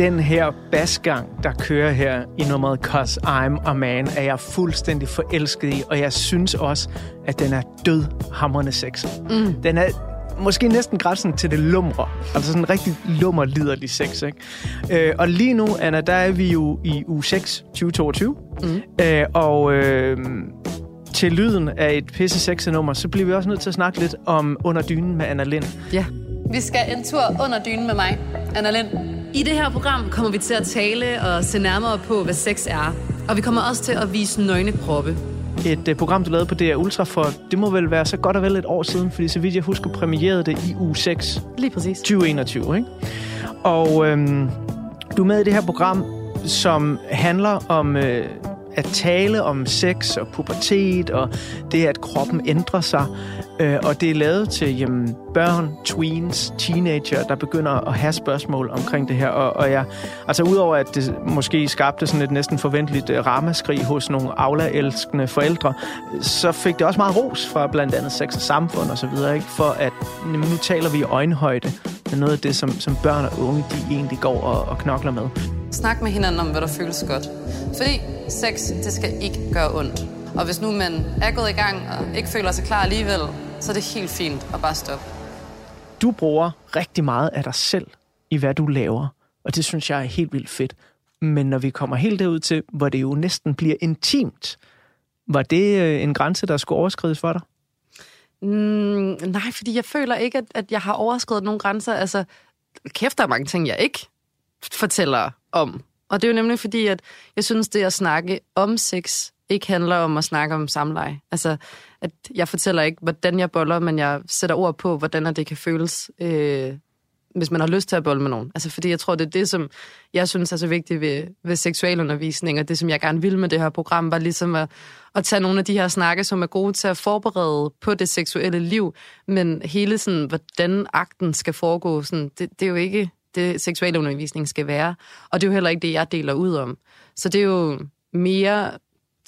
Den her basgang, der kører her i nummeret Cause I'm a Man, er jeg fuldstændig forelsket i, og jeg synes også, at den er død hammerne sex. Mm. Den er måske næsten grænsen til det lumre. Altså sådan en rigtig lummer liderlig sex, ikke? Øh, og lige nu, Anna, der er vi jo i uge 6, 2022. Mm. Øh, og øh, til lyden af et pisse sexet nummer, så bliver vi også nødt til at snakke lidt om Under dynen med Anna Lind. Ja. Vi skal en tur under dynen med mig, Anna Lind. I det her program kommer vi til at tale og se nærmere på, hvad sex er. Og vi kommer også til at vise nøgne kroppe. Et uh, program, du lavede på DR Ultra for, det må vel være så godt og vel et år siden, fordi så vidt jeg husker, premierede det i uge 6 Lige præcis. 2021, ikke? Og øhm, du er med i det her program, som handler om øh, at tale om sex og pubertet og det, at kroppen ændrer sig. Øh, og det er lavet til jamen, børn, tweens, teenager, der begynder at have spørgsmål omkring det her. Og, og jeg, altså udover at det måske skabte sådan et næsten forventeligt øh, ramaskrig hos nogle aula-elskende forældre, så fik det også meget ros fra blandt andet sex og samfund og så videre, ikke? for at jamen, nu taler vi i øjenhøjde med noget af det, som, som børn og unge de egentlig går og, og knokler med. Snak med hinanden om, hvad der føles godt. Fordi sex, det skal ikke gøre ondt. Og hvis nu man er gået i gang og ikke føler sig klar alligevel, så er det helt fint at bare stoppe. Du bruger rigtig meget af dig selv i, hvad du laver, og det synes jeg er helt vildt fedt. Men når vi kommer helt derud til, hvor det jo næsten bliver intimt, var det øh, en grænse, der skulle overskrides for dig? Mm, nej, fordi jeg føler ikke, at, at jeg har overskrevet nogle grænser. Altså, kæft, der er mange ting, jeg ikke fortæller om. Og det er jo nemlig fordi, at jeg synes, det at snakke om sex ikke handler om at snakke om samleje. Altså, at jeg fortæller ikke, hvordan jeg boller, men jeg sætter ord på, hvordan det kan føles, øh, hvis man har lyst til at bolle med nogen. Altså, fordi jeg tror, det er det, som jeg synes er så vigtigt ved, ved seksualundervisning, og det, som jeg gerne vil med det her program, var ligesom at, at tage nogle af de her snakke, som er gode til at forberede på det seksuelle liv, men hele sådan, hvordan akten skal foregå, sådan, det, det er jo ikke det, seksualundervisning skal være. Og det er jo heller ikke det, jeg deler ud om. Så det er jo mere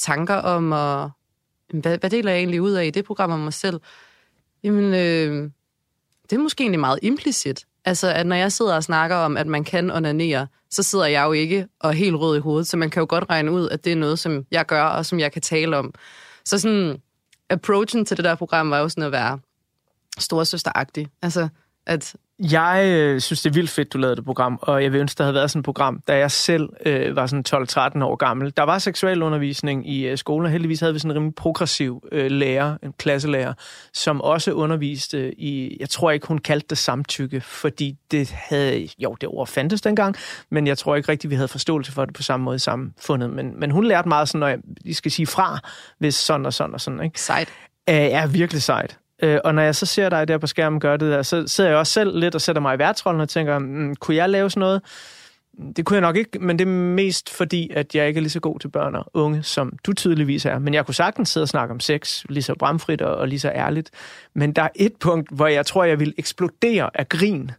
tanker om, og hvad, hvad deler jeg egentlig ud af i det program om mig selv? Jamen, øh, det er måske egentlig meget implicit. Altså, at når jeg sidder og snakker om, at man kan onanere, så sidder jeg jo ikke og er helt rød i hovedet, så man kan jo godt regne ud, at det er noget, som jeg gør, og som jeg kan tale om. Så sådan, approachen til det der program var jo sådan at være storsøsteragtig. Altså, at jeg øh, synes, det er vildt fedt, du lavede det program, og jeg vil ønske, der havde været sådan et program, da jeg selv øh, var sådan 12-13 år gammel. Der var seksualundervisning i øh, skolen, og heldigvis havde vi sådan en rimelig progressiv øh, lærer, en klasselærer, som også underviste i, jeg tror ikke, hun kaldte det samtykke, fordi det havde, jo, det ord fandtes dengang, men jeg tror ikke rigtigt, vi havde forståelse for det på samme måde i samfundet. Men, men hun lærte meget sådan, når jeg, I skal sige fra, hvis sådan og sådan og sådan, ikke? sejt. øh, er virkelig sejt. Øh, og når jeg så ser dig der på skærmen gøre det der, så sidder jeg også selv lidt og sætter mig i værtsrollen og tænker, mm, kunne jeg lave sådan noget? Det kunne jeg nok ikke, men det er mest fordi, at jeg ikke er lige så god til børn og unge, som du tydeligvis er. Men jeg kunne sagtens sidde og snakke om sex, lige så bramfrit og, og lige så ærligt. Men der er et punkt, hvor jeg tror, jeg vil eksplodere af grin.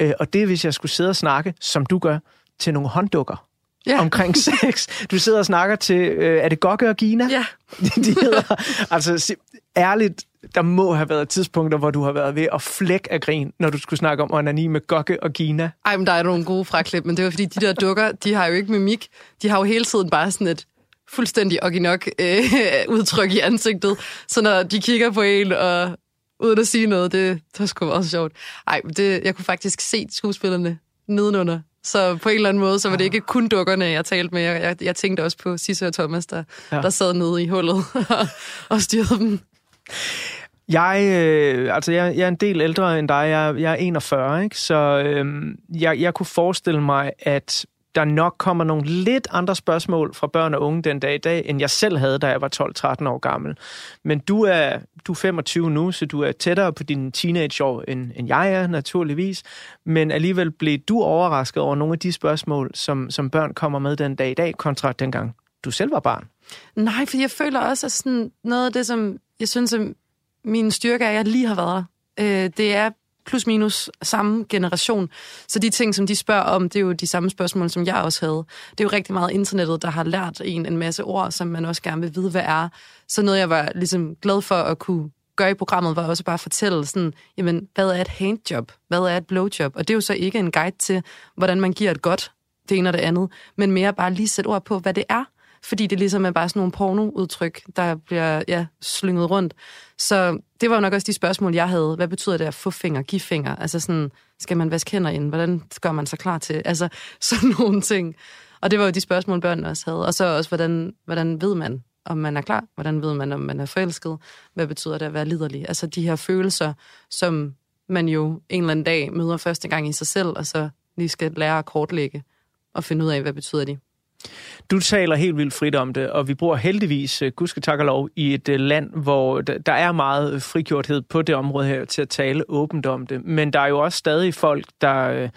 Øh, og det er, hvis jeg skulle sidde og snakke, som du gør, til nogle hånddukker Ja. omkring sex. Du sidder og snakker til, øh, er det Gokke og Gina? Ja. De hedder, altså ærligt, der må have været tidspunkter, hvor du har været ved at flække af grin, når du skulle snakke om onani med Gokke og Gina. Ej, men der er nogle gode fraklip, men det var fordi, de der dukker, de har jo ikke mimik. De har jo hele tiden bare sådan et fuldstændig oginok øh, udtryk i ansigtet. Så når de kigger på en, og uden at sige noget, det, det var sgu også sjovt. Ej, men det, jeg kunne faktisk se skuespillerne nedenunder. Så på en eller anden måde, så var det ikke kun dukkerne, jeg talte med. Jeg, jeg, jeg tænkte også på Sisse og Thomas, der, Ja. der sad nede i hullet og, og styrede dem. Jeg, øh, altså jeg, jeg er en del ældre end dig. Jeg, jeg er 41, ikke? Så øh, jeg, jeg kunne forestille mig, at der nok kommer nogle lidt andre spørgsmål fra børn og unge den dag i dag, end jeg selv havde, da jeg var 12-13 år gammel. Men du er, du er 25 nu, så du er tættere på dine teenageår, end, end jeg er, naturligvis. Men alligevel blev du overrasket over nogle af de spørgsmål, som, som børn kommer med den dag i dag, kontra dengang du selv var barn. Nej, for jeg føler også, at sådan noget af det, som jeg synes, at min styrke er, at jeg lige har været der. Øh, det er plus minus samme generation. Så de ting, som de spørger om, det er jo de samme spørgsmål, som jeg også havde. Det er jo rigtig meget internettet, der har lært en en masse ord, som man også gerne vil vide, hvad er. Så noget, jeg var ligesom glad for at kunne gøre i programmet, var også bare at fortælle sådan, jamen, hvad er et handjob? Hvad er et blowjob? Og det er jo så ikke en guide til, hvordan man giver et godt det ene og det andet, men mere bare lige sætte ord på, hvad det er. Fordi det ligesom er bare sådan nogle pornoudtryk, der bliver ja, slynget rundt. Så det var jo nok også de spørgsmål, jeg havde. Hvad betyder det at få finger, give finger? Altså sådan, skal man vaske hænder ind? Hvordan gør man sig klar til? Altså sådan nogle ting. Og det var jo de spørgsmål, børnene også havde. Og så også, hvordan, hvordan ved man, om man er klar? Hvordan ved man, om man er forelsket? Hvad betyder det at være liderlig? Altså de her følelser, som man jo en eller anden dag møder første gang i sig selv, og så lige skal lære at kortlægge og finde ud af, hvad betyder de. Du taler helt vildt frit om det, og vi bor heldigvis, øh, gudske tak og lov, i et øh, land, hvor der er meget frigjorthed på det område her til at tale åbent om det. Men der er jo også stadig folk, der øh,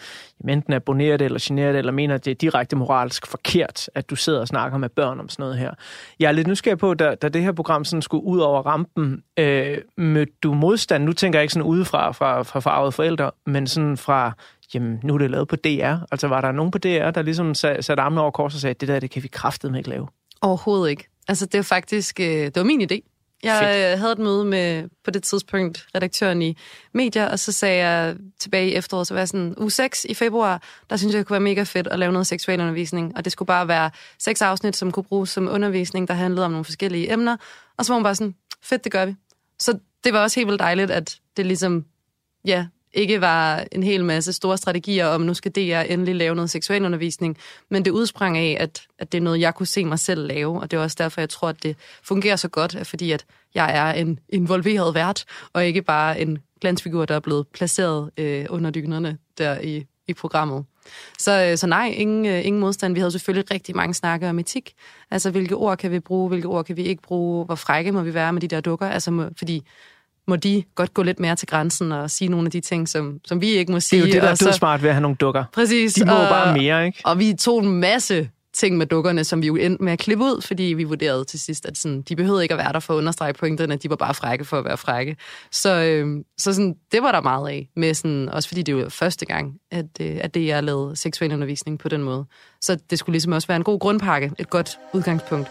enten abonnerer det eller generer det, eller mener, at det er direkte moralsk forkert, at du sidder og snakker med børn om sådan noget her. Jeg er lidt nysgerrig på, da, da det her program sådan skulle ud over rampen, øh, mødte du modstand? Nu tænker jeg ikke sådan udefra fra, fra farvede forældre, men sådan fra jamen, nu er det lavet på DR. Altså, var der nogen på DR, der ligesom sat, sat armene over kors og sagde, det der, det kan vi kraftedeme ikke lave? Overhovedet ikke. Altså, det var faktisk øh, det var min idé. Jeg Fedt. øh, havde et møde med, på det tidspunkt, redaktøren i medier, og så sagde jeg tilbage i efteråret, så var jeg sådan, uge 6 i februar, der synes jeg, det kunne være mega fedt at lave noget seksualundervisning, og det skulle bare være seks afsnit, som kunne bruges som undervisning, der handlede om nogle forskellige emner, og så var hun bare sådan, fedt, det gør vi. Så det var også helt vildt dejligt, at det ligesom, ja, ikke var en hel masse store strategier om, nu skal DR endelig lave noget seksualundervisning, men det udsprang af, at, at det er noget, jeg kunne se mig selv lave, og det er også derfor, jeg tror, at det fungerer så godt, fordi at jeg er en involveret vært, og ikke bare en glansfigur, der er blevet placeret øh, under dynerne der i, i programmet. Så, øh, så nej, ingen, øh, ingen modstand. Vi havde selvfølgelig rigtig mange snakke om etik. Altså, hvilke ord kan vi bruge, hvilke ord kan vi ikke bruge, hvor frække må vi være med de der dukker, altså, må, fordi må de godt gå lidt mere til grænsen og sige nogle af de ting, som, som vi ikke må Det sige. er jo det, der er så- dødsmart ved at have nogle dukker. Præcis. De må og- bare mere, ikke? Og vi tog en masse ting med dukkerne, som vi jo endte med at klippe ud, fordi vi vurderede til sidst, at sådan, de behøvede ikke at være der for at understrege pointerne, de var bare frække for at være frække. Så, øh, så sådan, det var der meget af, med sådan, også fordi det var første gang, at, øh, at det jeg lavede seksuel undervisning på den måde. Så det skulle ligesom også være en god grundpakke, et godt udgangspunkt.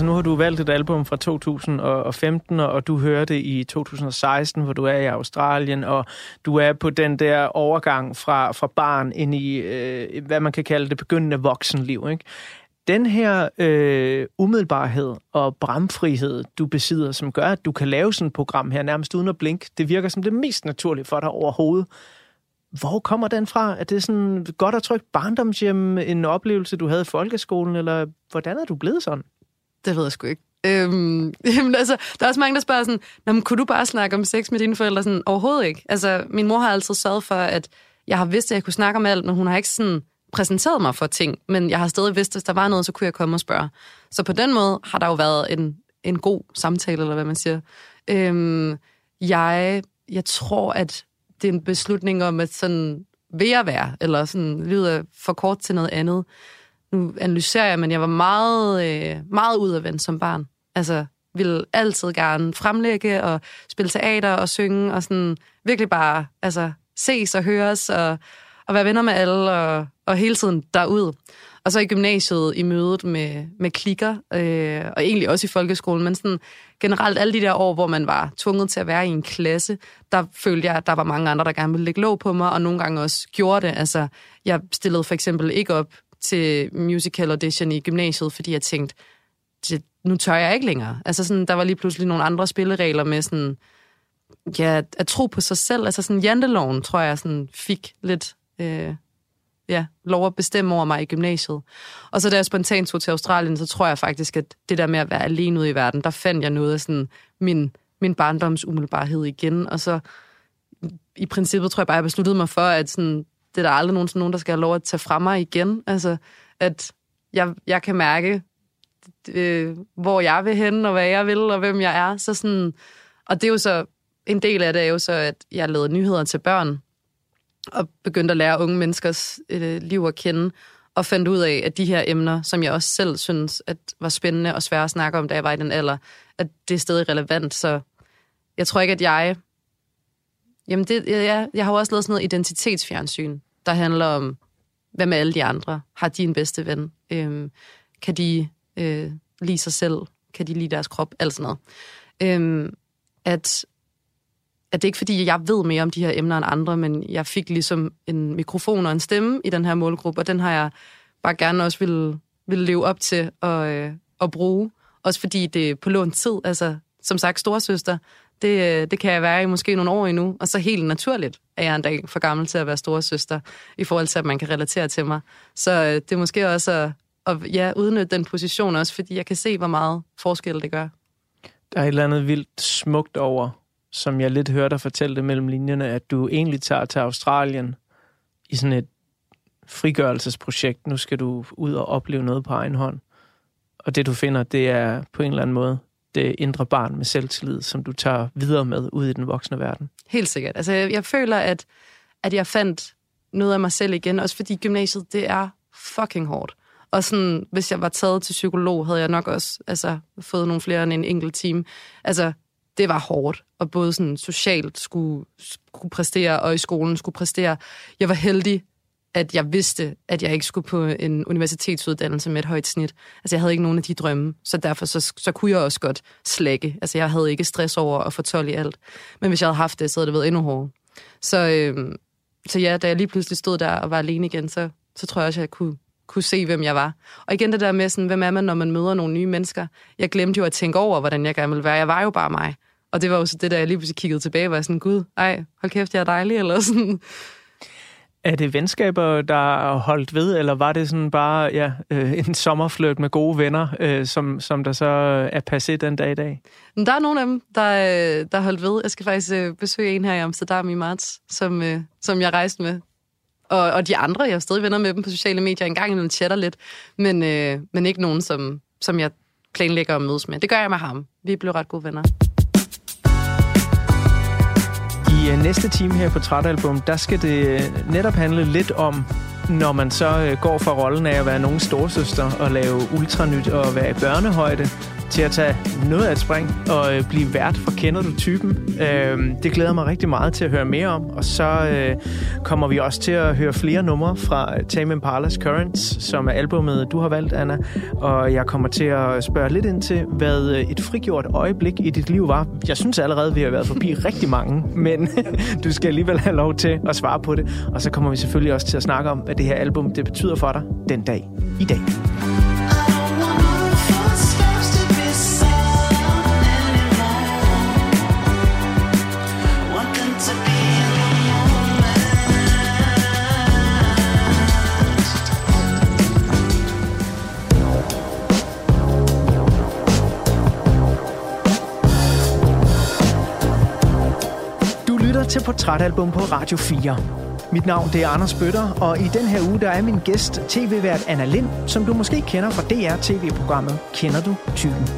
Altså nu har du valgt et album fra 2015, og- og du hører det i 2016, hvor du er i Australien, og du er på den der overgang fra, fra barn ind i, øh, hvad man kan kalde det begyndende voksenliv. Ikke? Den her øh, umiddelbarhed og bramfrihed, du besidder, som gør, at du kan lave sådan et program her nærmest uden at blinke, det virker som det mest naturlige for dig overhovedet. Hvor kommer den fra? Er det sådan godt og trygt barndomshjem, en oplevelse, du havde i folkeskolen, eller hvordan er du blevet sådan? Det ved jeg sgu ikke. Øhm, jamen, altså, der er også mange, der spørger sådan, Nå, men, kunne du bare snakke om sex med dine forældre? Sådan, overhovedet ikke. Altså, min mor har altid sørget for, at jeg har vidst, at jeg kunne snakke om alt, men hun har ikke sådan præsenteret mig for ting. Men jeg har stadig vidst, at hvis der var noget, så kunne jeg komme og spørge. Så på den måde har der jo været en, en god samtale, eller hvad man siger. Øhm, jeg, jeg tror, at det er en beslutning om, at sådan vil jeg være, eller sådan lyder for kort til noget andet nu analyserer jeg, men jeg var meget, øh, meget udadvendt som barn. Altså, ville altid gerne fremlægge og spille teater og synge, og sådan virkelig bare altså, ses og høres, og, og være venner med alle, og, og hele tiden derud. Og så i gymnasiet i mødet med, med klikker, øh, og egentlig også i folkeskolen, men sådan generelt alle de der år, hvor man var tvunget til at være i en klasse, der følte jeg, at der var mange andre, der gerne ville lægge låg på mig, og nogle gange også gjorde det. Altså, jeg stillede for eksempel ikke op til musical audition i gymnasiet, fordi jeg tænkte, det, nu tør jeg ikke længere. Altså sådan, der var lige pludselig nogle andre spilleregler med sådan, ja, at tro på sig selv. Altså sådan, janteloven, tror jeg, sådan fik lidt, øh, ja, lov at bestemme over mig i gymnasiet. Og så da jeg spontant tog til Australien, så tror jeg faktisk, at det der med at være alene ude i verden, der fandt jeg noget af sådan min, min barndoms umiddelbarhed igen. Og så i princippet tror jeg bare, jeg besluttede mig for, at sådan, det er der aldrig nogensinde nogen, der skal have lov at tage fra mig igen. Altså, at jeg, jeg kan mærke, øh, hvor jeg vil hen, og hvad jeg vil, og hvem jeg er. Så sådan, og det er jo så, en del af det er jo så, at jeg lavede nyheder til børn, og begyndte at lære unge menneskers øh, liv at kende, og fandt ud af, at de her emner, som jeg også selv synes at var spændende og svære at snakke om, da jeg var i den alder, at det er stadig relevant. Så jeg tror ikke, at jeg... Jamen, det, ja, jeg har jo også lavet sådan noget identitetsfjernsyn, der handler om, hvad med alle de andre? Har de en bedste ven? Øhm, kan de øh, lide sig selv? Kan de lide deres krop? Alt sådan noget. Øhm, at, at det er ikke fordi, jeg ved mere om de her emner end andre, men jeg fik ligesom en mikrofon og en stemme i den her målgruppe, og den har jeg bare gerne også ville, ville leve op til at, øh, at bruge. Også fordi det er på lånt tid. Altså, som sagt, storesøster, det, øh, det kan jeg være i måske nogle år endnu, og så helt naturligt er jeg en dag for gammel til at være storesøster, i forhold til, at man kan relatere til mig. Så øh, det er måske også at, at ja, udnytte den position også, fordi jeg kan se, hvor meget forskel det gør. Der er et eller andet vildt smukt over, som jeg lidt hørte dig fortælle det mellem linjerne, at du egentlig tager til Australien i sådan et frigørelsesprojekt. Nu skal du ud og opleve noget på egen hånd. Og det du finder, det er på en eller anden måde det øh, indre barn med selvtillid, som du tager videre med ud i den voksne verden. Helt sikkert. Altså, jeg, jeg føler, at, at jeg fandt noget af mig selv igen, også fordi gymnasiet, det er fucking hårdt. Og sådan, hvis jeg var taget til psykolog, havde jeg nok også altså, fået nogle flere end en enkelt time. Altså, det var hårdt, og både sådan socialt skulle, skulle præstere, og i skolen skulle præstere. Jeg var heldig, at jeg vidste, at jeg ikke skulle på en universitetsuddannelse med et højt snit. Altså, jeg havde ikke nogen af de drømme, så derfor så, så kunne jeg også godt slække. Altså, jeg havde ikke stress over at få 12 i alt. Men hvis jeg havde haft det, så havde det været endnu hårdere. Så, øh, så ja, da jeg lige pludselig stod der og var alene igen, så, så tror jeg også, at jeg kunne, kunne se, hvem jeg var. Og igen det der med, sådan, hvem er man, når man møder nogle nye mennesker? Jeg glemte jo at tænke over, hvordan jeg gerne ville være. Jeg var jo bare mig. Og det var jo så det, der jeg lige pludselig kiggede tilbage, var sådan, gud, ej, hold kæft, jeg er dejlig, eller sådan. Er det venskaber, der er holdt ved, eller var det sådan bare ja, øh, en sommerfløjt med gode venner, øh, som, som der så er passé den dag i dag? Men der er nogle af dem, der, øh, der holdt ved. Jeg skal faktisk øh, besøge en her i Amsterdam i marts, som, øh, som jeg rejste med. Og, og de andre, jeg er stadig venner med dem på sociale medier. En gang imellem chatter lidt, men, øh, men ikke nogen, som, som jeg planlægger at mødes med. Det gør jeg med ham. Vi blev ret gode venner. I øh, næste time her på Trætalbum, der skal det øh, netop handle lidt om, når man så øh, går fra rollen af at være nogen storsøster og lave ultranyt og være i børnehøjde, til at tage noget af et spring og øh, blive vært for Kender du typen. Øh, det glæder mig rigtig meget til at høre mere om, og så øh, kommer vi også til at høre flere numre fra øh, Tame Impala's Currents, som er albumet, du har valgt, Anna. Og jeg kommer til at spørge lidt ind til, hvad øh, et frigjort øjeblik i dit liv var. Jeg synes allerede, vi har været forbi rigtig mange, men du skal alligevel have lov til at svare på det. Og så kommer vi selvfølgelig også til at snakke om, hvad det her album det betyder for dig den dag i dag. Til Portrætalbum på Radio 4. Mit navn det er Anders Bøtter, og i den her uge der er min gæst tv-vært Anna Lind, som du måske kender fra DR-tv-programmet Kender du typen?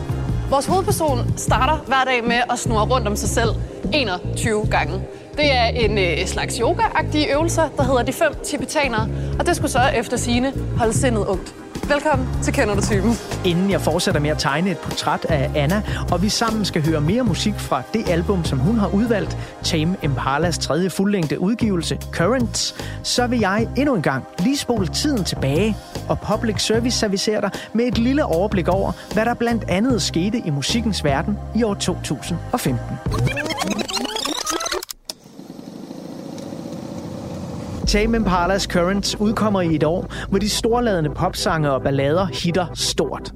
Vores hovedperson starter hver dag med at snurre rundt om sig selv 21 gange. Det er en øh, slags yoga-agtige øvelser, der hedder de fem tibetanere, og det skulle så efter sine holde sindet ungt. Velkommen til Kender du typen. Inden jeg fortsætter med at tegne et portræt af Anna, og vi sammen skal høre mere musik fra det album, som hun har udvalgt, Tame Impalas tredje fuldlængde udgivelse, Currents, så vil jeg endnu en gang lige spole tiden tilbage og Public Service servicere dig med et lille overblik over, hvad der blandt andet skete i musikkens verden i år 2015. Tame Impala's Currents udkommer i et år, hvor de storladende popsange og ballader hitter stort.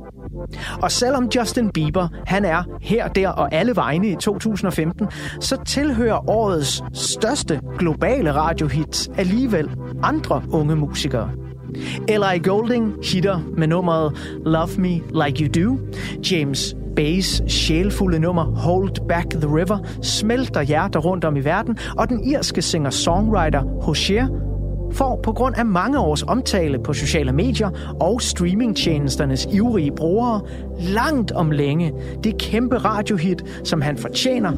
Og selvom Justin Bieber, han er her, der og alle vegne i 2015, så tilhører årets største globale radiohits alligevel andre unge musikere. L.I. Golding hitter med nummeret Love Me Like You Do. James Bay's sjælfulde nummer Hold Back the River smelter hjerter rundt om i verden, og den irske singer-songwriter Hozier får på grund af mange års omtale på sociale medier og streamingtjenesternes ivrige brugere langt om længe det kæmpe radiohit, som han fortjener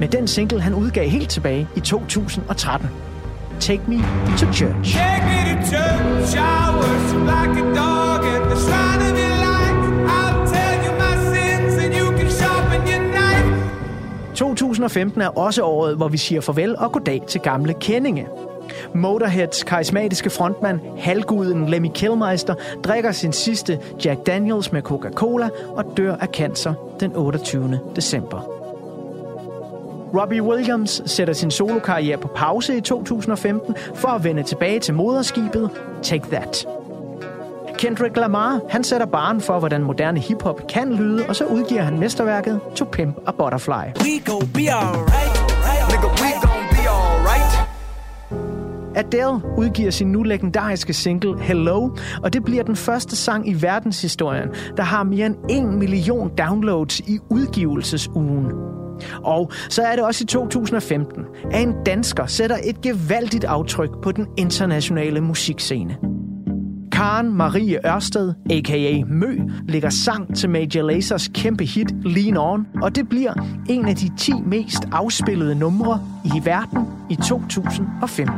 med den single, han udgav helt tilbage i 2013. Take Me to Church. Take me to church, I worship like a dog at the shrine of your light. I'll tell you my sins and you can sharpen your knife. 2015 er også året, hvor vi siger farvel og goddag til gamle kendinge. Motorheads karismatiske frontmand, halvguden Lemmy Kilmister, drikker sin sidste Jack Daniels med Coca-Cola og dør af cancer den 28. december. Robbie Williams sætter sin solokarriere på pause i 2015 for at vende tilbage til moderskibet Take That. Kendrick Lamar, han sætter baren for, hvordan moderne hiphop kan lyde, og så udgiver han mesterværket To Pimp a Butterfly. We go be alright. Nigga, we go. Adele udgiver sin nu legendariske single Hello, og det bliver den første sang i verdenshistorien, der har mere end 1 million downloads i udgivelsesugen. Og så er det også i 2015, at en dansker sætter et gevaldigt aftryk på den internationale musikscene. Karen Marie Ørsted, a.k.a. Mø, lægger sang til Major Lasers kæmpe hit Lean On, og det bliver en af de 10 mest afspillede numre i verden i 2015.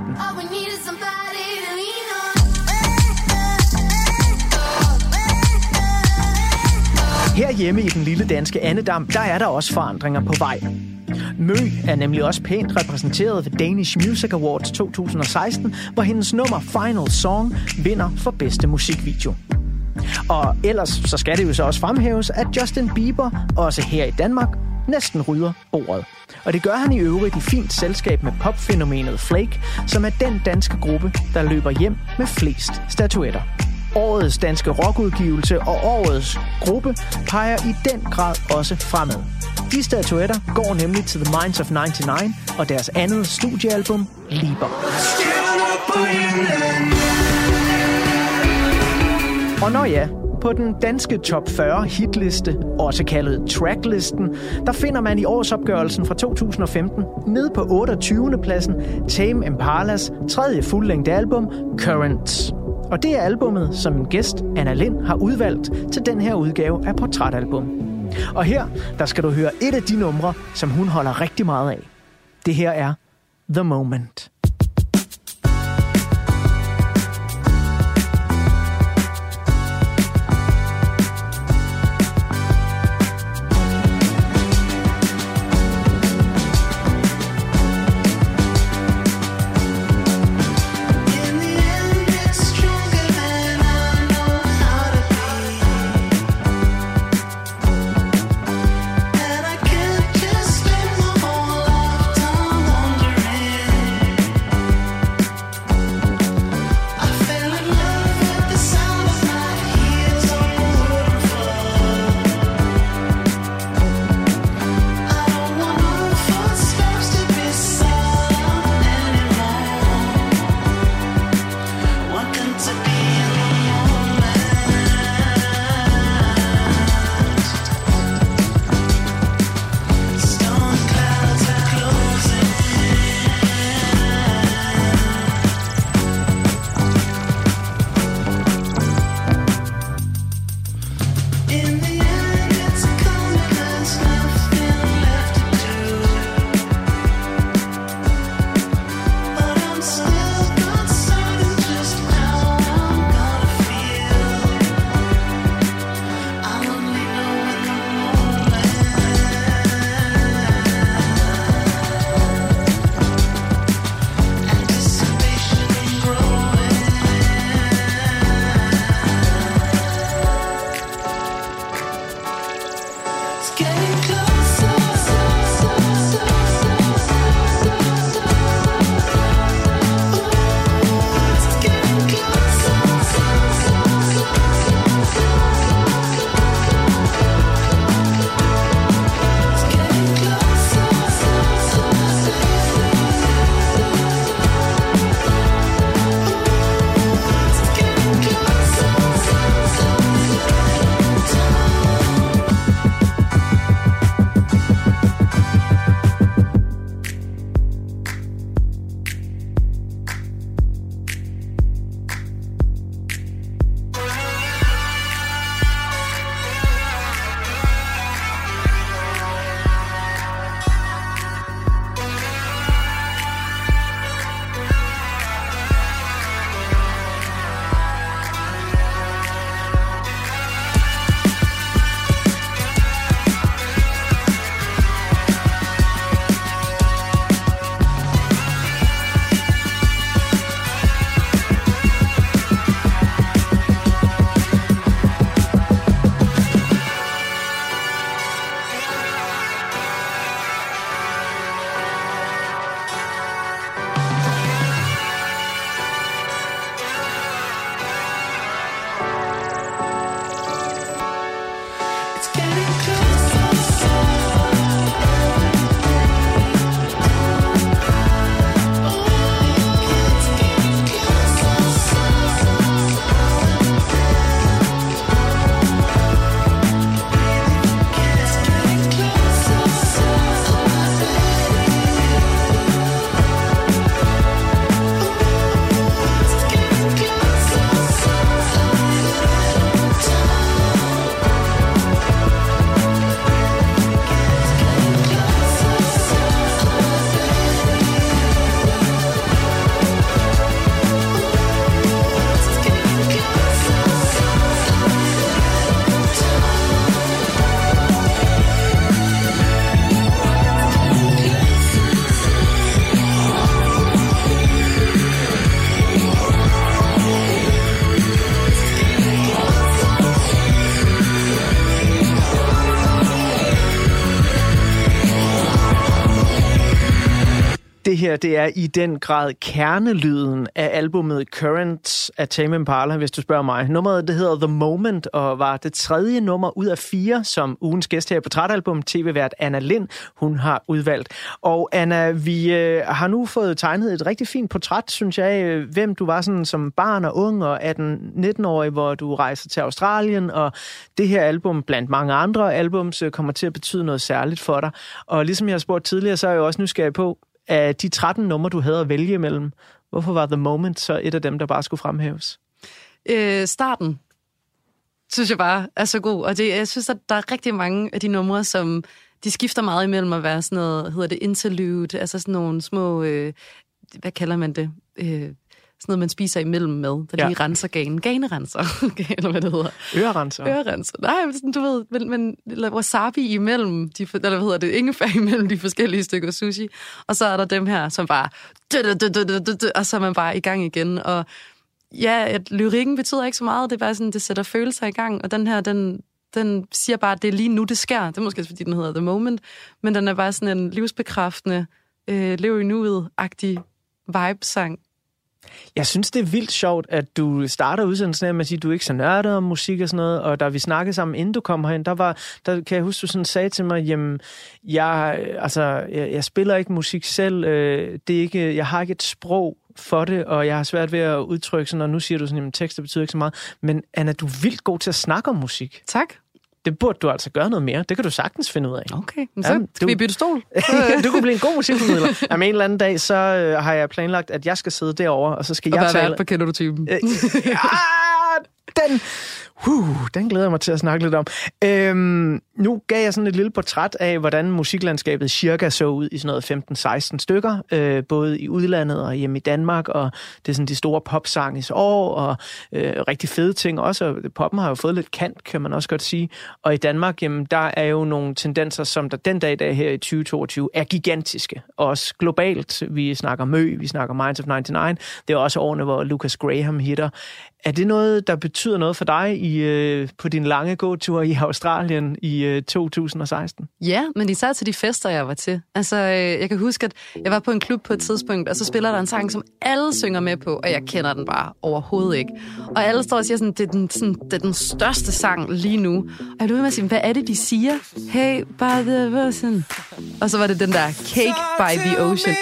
Herhjemme i den lille danske Annedam, der er der også forandringer på vej. Mø er nemlig også pænt repræsenteret ved Danish Music Awards 2016, hvor hendes nummer Final Song vinder for bedste musikvideo. Og ellers så skal det jo så også fremhæves, at Justin Bieber, også her i Danmark, næsten rydder bordet. Og det gør han i øvrigt i fint selskab med popfænomenet Flake, som er den danske gruppe, der løber hjem med flest statuetter. Årets danske rockudgivelse og årets gruppe peger i den grad også fremad. De statuetter går nemlig til The Minds of 99 og deres andet studiealbum, Liber. Og når ja, på den danske top 40 hitliste, også kaldet tracklisten, der finder man i årsopgørelsen fra 2015 ned på 28. pladsen Tame Impalas tredje fuldlængde album, Currents. Og det er albummet, som min gæst Anna Lind har udvalgt til den her udgave af Portrætalbum. Og her, der skal du høre et af de numre, som hun holder rigtig meget af. Det her er The Moment. Det er i den grad kernelyden af albumet Currents af Tame Impala, hvis du spørger mig. Nummeret, det hedder The Moment, og var det tredje nummer ud af fire, som ugens gæst her på portrætalbum, tv-vært Anna Lind, hun har udvalgt. Og Anna, vi øh, har nu fået tegnet et rigtig fint portræt, synes jeg, øh, hvem du var sådan som barn og ung og 18-19-årig, hvor du rejser til Australien, og det her album, blandt mange andre albums, øh, kommer til at betyde noget særligt for dig. Og ligesom jeg har spurgt tidligere, så er jeg jo også nysgerrig på, af de 13 numre, du havde at vælge imellem, hvorfor var The Moment så et af dem, der bare skulle fremhæves? Øh, starten, synes jeg bare er så god. Og det, jeg synes, at der er rigtig mange af de numre, som de skifter meget imellem at være sådan noget, hedder det interlude, altså sådan nogle små, øh, hvad kalder man det? Øh, noget, man spiser imellem med, der Ja. lige renser ganen. Ganerenser, eller hvad det hedder. Ørerenser. Ørerenser. Nej, men sådan, du ved, men, men wasabi imellem, de, eller hvad hedder det, ingefær imellem de forskellige stykker sushi. Og så er der dem her, som bare, og så er man bare i gang igen. Og ja, at lyrikken betyder ikke så meget, det er bare sådan, det sætter følelser i gang, og den her, den, den siger bare, at det er lige nu, det sker. Det er måske, fordi den hedder The Moment, men den er bare sådan en livsbekræftende, øh, lev i nuet-agtig vibe-sang. Jeg synes, det er vildt sjovt, at du starter udsendelsen her med at sige, at du er ikke så nørdet om musik og sådan noget, og da vi snakkede sammen, inden du kom herind, der, var, der kan jeg huske, du sådan sagde til mig, jamen, jeg, altså, jeg, jeg spiller ikke musik selv, øh, det er ikke, jeg har ikke et sprog for det, og jeg har svært ved at udtrykke sådan, og nu siger du sådan, at tekster betyder ikke så meget, men Anna, du er vildt god til at snakke om musik. Tak. Det burde du altså gøre noget mere. Det kan du sagtens finde ud af. Okay, men så Jamen, skal du- vi bytte stol. du kunne blive en god musikformidler. Jamen, en eller anden dag, så øh, har jeg planlagt, at jeg skal sidde derovre, og så skal Og jeg tale... vært på Kender du typen? Øh, ah, den, Huh, den glæder jeg mig til at snakke lidt om. Øhm, nu gav jeg sådan et lille portræt af, hvordan musiklandskabet cirka så ud i sådan noget 15-16 stykker, øh, både i udlandet og hjemme i Danmark, og det er sådan de store popsanges år, og øh, rigtig fede ting også, og poppen har jo fået lidt kant, kan man også godt sige. Og i Danmark, jamen, der er jo nogle tendenser, som der den dag i dag her i 2022 er gigantiske, også globalt. Vi snakker Mø, vi snakker Minds of 99, det er også årene, hvor Lucas Graham hitter. Er det noget, der betyder noget for dig i øh, på din lange gåtur i Australien i øh, 2016. Ja, men især til de fester, jeg var til. Altså, øh, jeg kan huske, at jeg var på en klub på et tidspunkt, og så spiller der en sang, som alle synger med på, og jeg kender den bare overhovedet ikke. Og alle står og siger sådan, det er den, sådan, det er den største sang lige nu. Og jeg blev ved med at sige, hvad er det, de siger? Hey, by the ocean. Og så var det den der, Cake by the Ocean.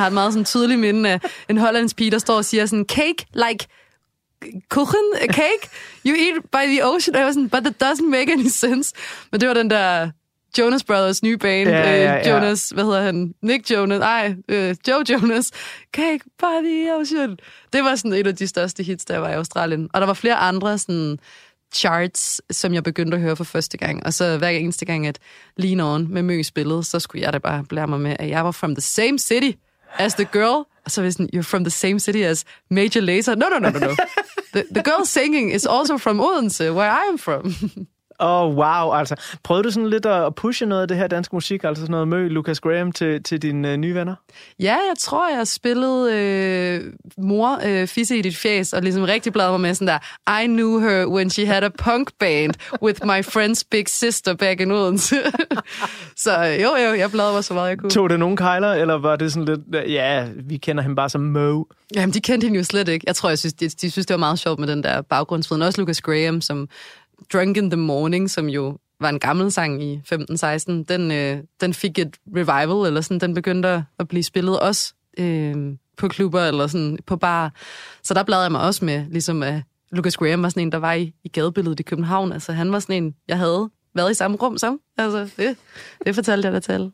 Har et meget sådan tydeligt minde af en hollandsk pige, der står og siger sådan, cake like kuchen, a cake, you eat by the ocean. Og jeg var sådan, but that doesn't make any sense. Men det var den der Jonas Brothers nye band. Ja, ja, ja. Øh, Jonas, hvad hedder han? Nick Jonas, ej, øh, Joe Jonas. Cake by the ocean. Det var sådan et af de største hits, der var i Australien. Og der var flere andre sådan charts, som jeg begyndte at høre for første gang. Og så hver eneste gang, at Lean On med Mø spillede, så skulle jeg da bare blære mig med, at jeg var from the same city as the girl. So sådan, you're from the same city as Major Lazer. No, no, no, no, no. The, the girl singing is also from Odense, where I am from. Åh, oh, wow, altså. Prøvede du sådan lidt at pushe noget af det her danske musik, altså sådan noget med Lucas Graham til, til dine øh, nye venner? Ja, jeg tror, jeg spillede øh, mor øh, fisse i dit fjes, og ligesom rigtig bladrede mig med sådan der, I knew her when she had a punk band with my friend's big sister back in Odense. så øh, jo, jo, jeg bladrede mig så meget, jeg kunne. Tog det nogen kejler, eller var det sådan lidt, ja, vi kender ham bare som Mo? Jamen, de kendte hende jo slet ikke. Jeg tror, jeg synes, de, de synes, det var meget sjovt med den der baggrundsviden. Også Lucas Graham, som Drunk in the Morning, som jo var en gammel sang i 15-16, den, øh, den fik et revival, eller sådan, den begyndte at blive spillet også øh, på klubber, eller sådan på bar. Så der bladrede jeg mig også med, ligesom at Lucas Graham var sådan en, der var i, i gadebilledet i København. Altså, han var sådan en, jeg havde været i samme rum som. Altså, det, det fortalte jeg da til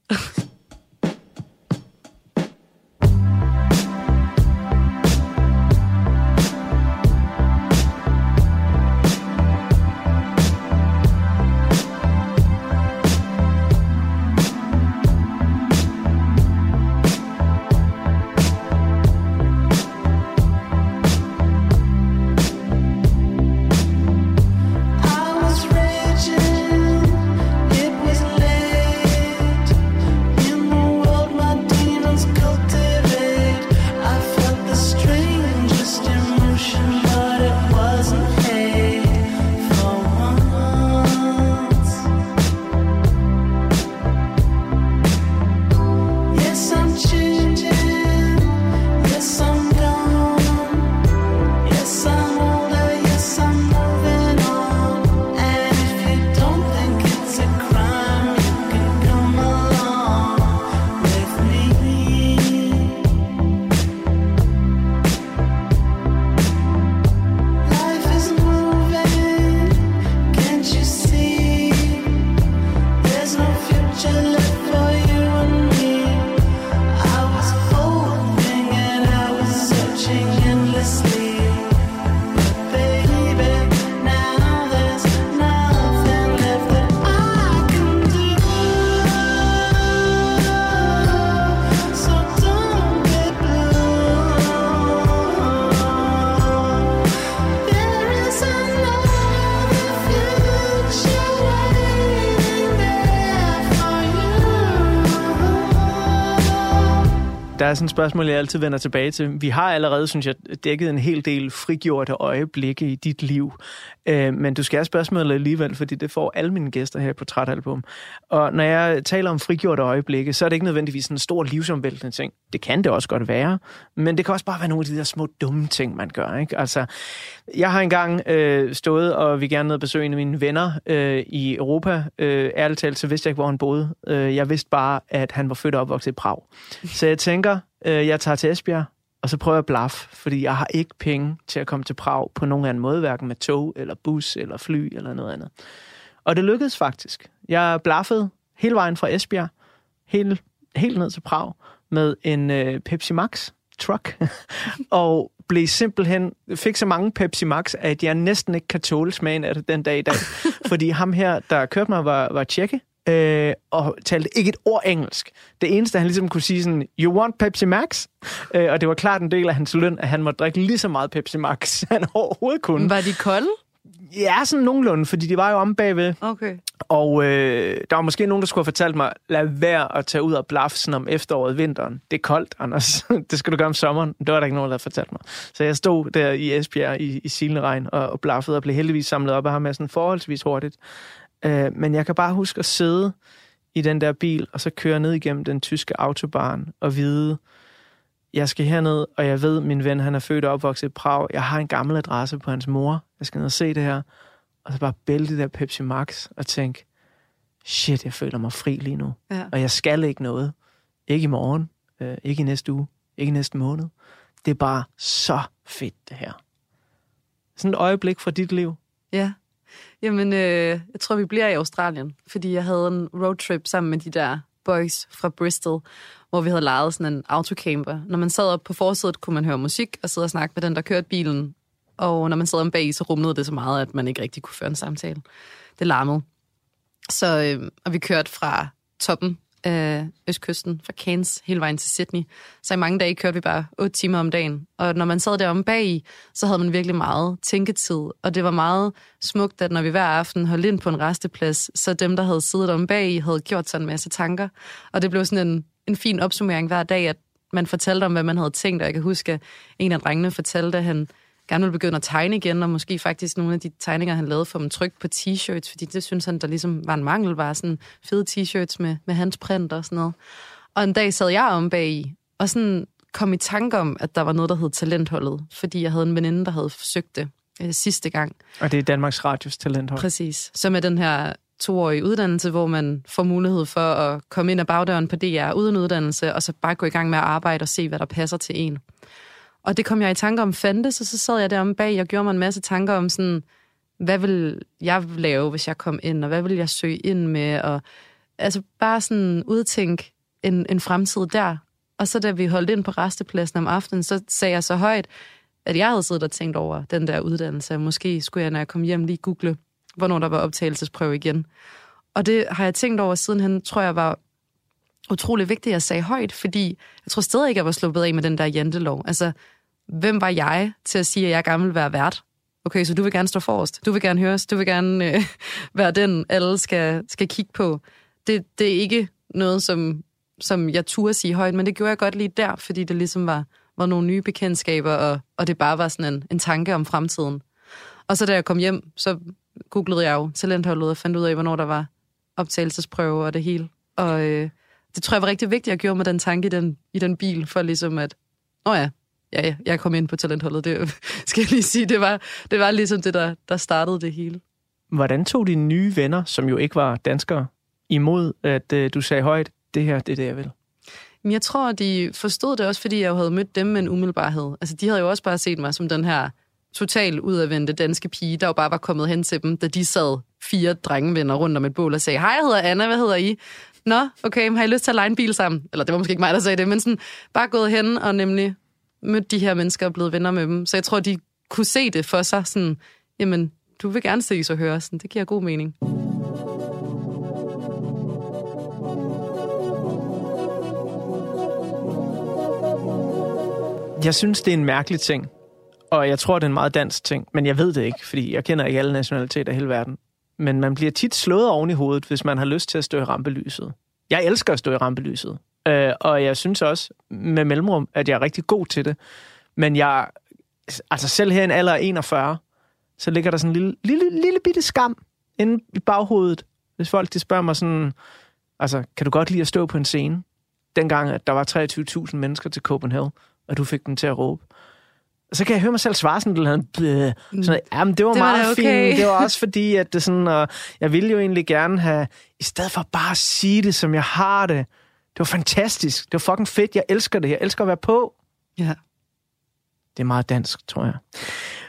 er sådan et spørgsmål, jeg altid vender tilbage til. Vi har allerede, synes jeg, dækket en hel del frigjorte øjeblikke i dit liv. Øh, men du skal have spørgsmålet alligevel, fordi det får alle mine gæster her på Portrætalbum. Og når jeg taler om frigjorte øjeblikke, så er det ikke nødvendigvis en stor livsomvæltende ting. Det kan det også godt være, men det kan også bare være nogle af de der små dumme ting, man gør. Ikke? Altså, jeg har engang øh, stået og vi gerne ned og besøge en af mine venner øh, i Europa. Øh, ærligt talt, så vidste jeg ikke, hvor han boede. Øh, jeg vidste bare, at han var født og opvokset i Prag. Så jeg tænker, øh, jeg tager til Esbjerg, og så prøver jeg at blaffe, fordi jeg har ikke penge til at komme til Prag på nogen anden måde, hverken med tog, eller bus, eller fly, eller noget andet. Og det lykkedes faktisk. Jeg blaffede hele vejen fra Esbjerg, helt, helt ned til Prag, med en øh, Pepsi Max truck, og blev simpelthen, fik så mange Pepsi Max, at jeg næsten ikke kan tåle smagen af det den dag i dag. Fordi ham her, der kørte mig, var, var tjekke, øh, og talte ikke et ord engelsk. Det eneste, han ligesom kunne sige sådan, you want Pepsi Max? Øh, og det var klart en del af hans løn, at han måtte drikke lige så meget Pepsi Max, han overhovedet kunne. Var de kolde? Ja, sådan nogenlunde, fordi de var jo om bagved. Okay. Og øh, der var måske nogen, der skulle have fortalt mig, lad være at tage ud og blaffe sådan om efteråret vinteren. Det er koldt, Anders. det skal du gøre om sommeren. Det var der ikke nogen, der havde fortalt mig. Så jeg stod der i Esbjerg i, i silende regn og, og blaffede og blev heldigvis samlet op af ham med sådan forholdsvis hurtigt. Øh, men jeg kan bare huske at sidde i den der bil, og så køre ned igennem den tyske autobahn og vide, jeg skal herned, og jeg ved, min ven, han er født og opvokset i Prag. Jeg har en gammel adresse på hans mor. Jeg skal ned og se det her. Og så bare bælte det der Pepsi Max og tænke, shit, jeg føler mig fri lige nu. Ja. Og jeg skal ikke noget. Ikke i morgen. Øh, ikke i næste uge. Ikke i næste måned. Det er bare så fedt, det her. Sådan et øjeblik fra dit liv. Ja. Jamen, øh, jeg tror, vi bliver i Australien, fordi jeg havde en roadtrip sammen med de der boys fra Bristol, hvor vi havde lejet sådan en autocamper. Når man sad op på forsædet, kunne man høre musik og sidde og snakke med den, der kørte bilen. Og når man sad om bag, så rumlede det så meget, at man ikke rigtig kunne føre en samtale. Det larmede. Så, øh, og vi kørte fra toppen af østkysten, fra Cairns hele vejen til Sydney. Så i mange dage kørte vi bare 8 timer om dagen. Og når man sad deromme bag i, så havde man virkelig meget tænketid. Og det var meget smukt, at når vi hver aften holdt ind på en resteplads, så dem, der havde siddet om bag i, havde gjort sådan en masse tanker. Og det blev sådan en, en fin opsummering hver dag, at man fortalte om, hvad man havde tænkt. Og jeg kan huske, at en af drengene fortalte, at han gerne ville begynde at tegne igen, og måske faktisk nogle af de tegninger, han lavede for dem trykt på t-shirts, fordi det synes han, der ligesom var en mangel, var sådan fede t-shirts med, med hans print og sådan noget. Og en dag sad jeg om bag i, og sådan kom i tanke om, at der var noget, der hed Talentholdet, fordi jeg havde en veninde, der havde forsøgt det øh, sidste gang. Og det er Danmarks Radios talenthold. Præcis. Så med den her toårige uddannelse, hvor man får mulighed for at komme ind ad bagdøren på DR uden uddannelse, og så bare gå i gang med at arbejde og se, hvad der passer til en. Og det kom jeg i tanke om fandtes, og så sad jeg deromme bag og gjorde mig en masse tanker om sådan, hvad vil jeg lave, hvis jeg kom ind, og hvad vil jeg søge ind med, og altså bare sådan udtænke en, en fremtid der. Og så da vi holdt ind på restepladsen om aftenen, så sagde jeg så højt, at jeg havde siddet og tænkt over den der uddannelse. Måske skulle jeg, når jeg kom hjem, lige google, hvornår der var optagelsesprøve igen. Og det har jeg tænkt over sidenhen, tror jeg var utrolig vigtigt, at jeg sagde højt, fordi jeg tror stadig ikke, jeg var sluppet af med den der jantelov. Altså, hvem var jeg til at sige, at jeg gerne vil være vært? Okay, så du vil gerne stå forrest. Du vil gerne høres. Du vil gerne øh, være den, alle skal, skal kigge på. Det, det er ikke noget, som, som jeg turde sige højt, men det gjorde jeg godt lige der, fordi det ligesom var, var nogle nye bekendtskaber, og, og det bare var sådan en, en tanke om fremtiden. Og så da jeg kom hjem, så googlede jeg jo talentholdet og fandt ud af, hvornår der var optagelsesprøve og det hele. Og øh, det tror jeg var rigtig vigtigt, at jeg gjorde med den tanke i den, i den bil, for ligesom at, åh oh ja, ja, ja, jeg kom ind på talentholdet, det skal jeg lige sige, det var, det var ligesom det, der, der startede det hele. Hvordan tog dine nye venner, som jo ikke var danskere, imod, at øh, du sagde højt, det her, det er det, jeg vil? Men jeg tror, de forstod det også, fordi jeg jo havde mødt dem med en umiddelbarhed. Altså, de havde jo også bare set mig som den her total udadvendte danske pige, der jo bare var kommet hen til dem, da de sad fire drengevenner rundt om et bål og sagde, hej, jeg hedder Anna, hvad hedder I? Nå, okay, har I lyst til at lege en bil sammen? Eller det var måske ikke mig, der sagde det, men sådan bare gået hen og nemlig mødt de her mennesker og blevet venner med dem. Så jeg tror, de kunne se det for sig, sådan, jamen, du vil gerne ses og høre, sådan, det giver god mening. Jeg synes, det er en mærkelig ting, og jeg tror, det er en meget dansk ting, men jeg ved det ikke, fordi jeg kender ikke alle nationaliteter i hele verden. Men man bliver tit slået oven i hovedet, hvis man har lyst til at stå i rampelyset. Jeg elsker at stå i rampelyset, øh, og jeg synes også med mellemrum, at jeg er rigtig god til det. Men jeg, altså selv her i en alder af 41, så ligger der sådan en lille, lille, lille bitte skam inde i baghovedet, hvis folk de spørger mig sådan, altså, kan du godt lide at stå på en scene? Dengang, at der var 23.000 mennesker til Copenhagen, og du fik dem til at råbe. Og så kan jeg høre mig selv svare sådan lidt, sådan, sådan jamen det var Det var meget da okay." fint. Det var også fordi, at det sådan, og jeg ville jo egentlig gerne have, i stedet for bare at sige det, som jeg har det, det var fantastisk. Det var fucking fedt. Jeg elsker det. Jeg elsker at være på. Ja. Det er meget dansk, tror jeg.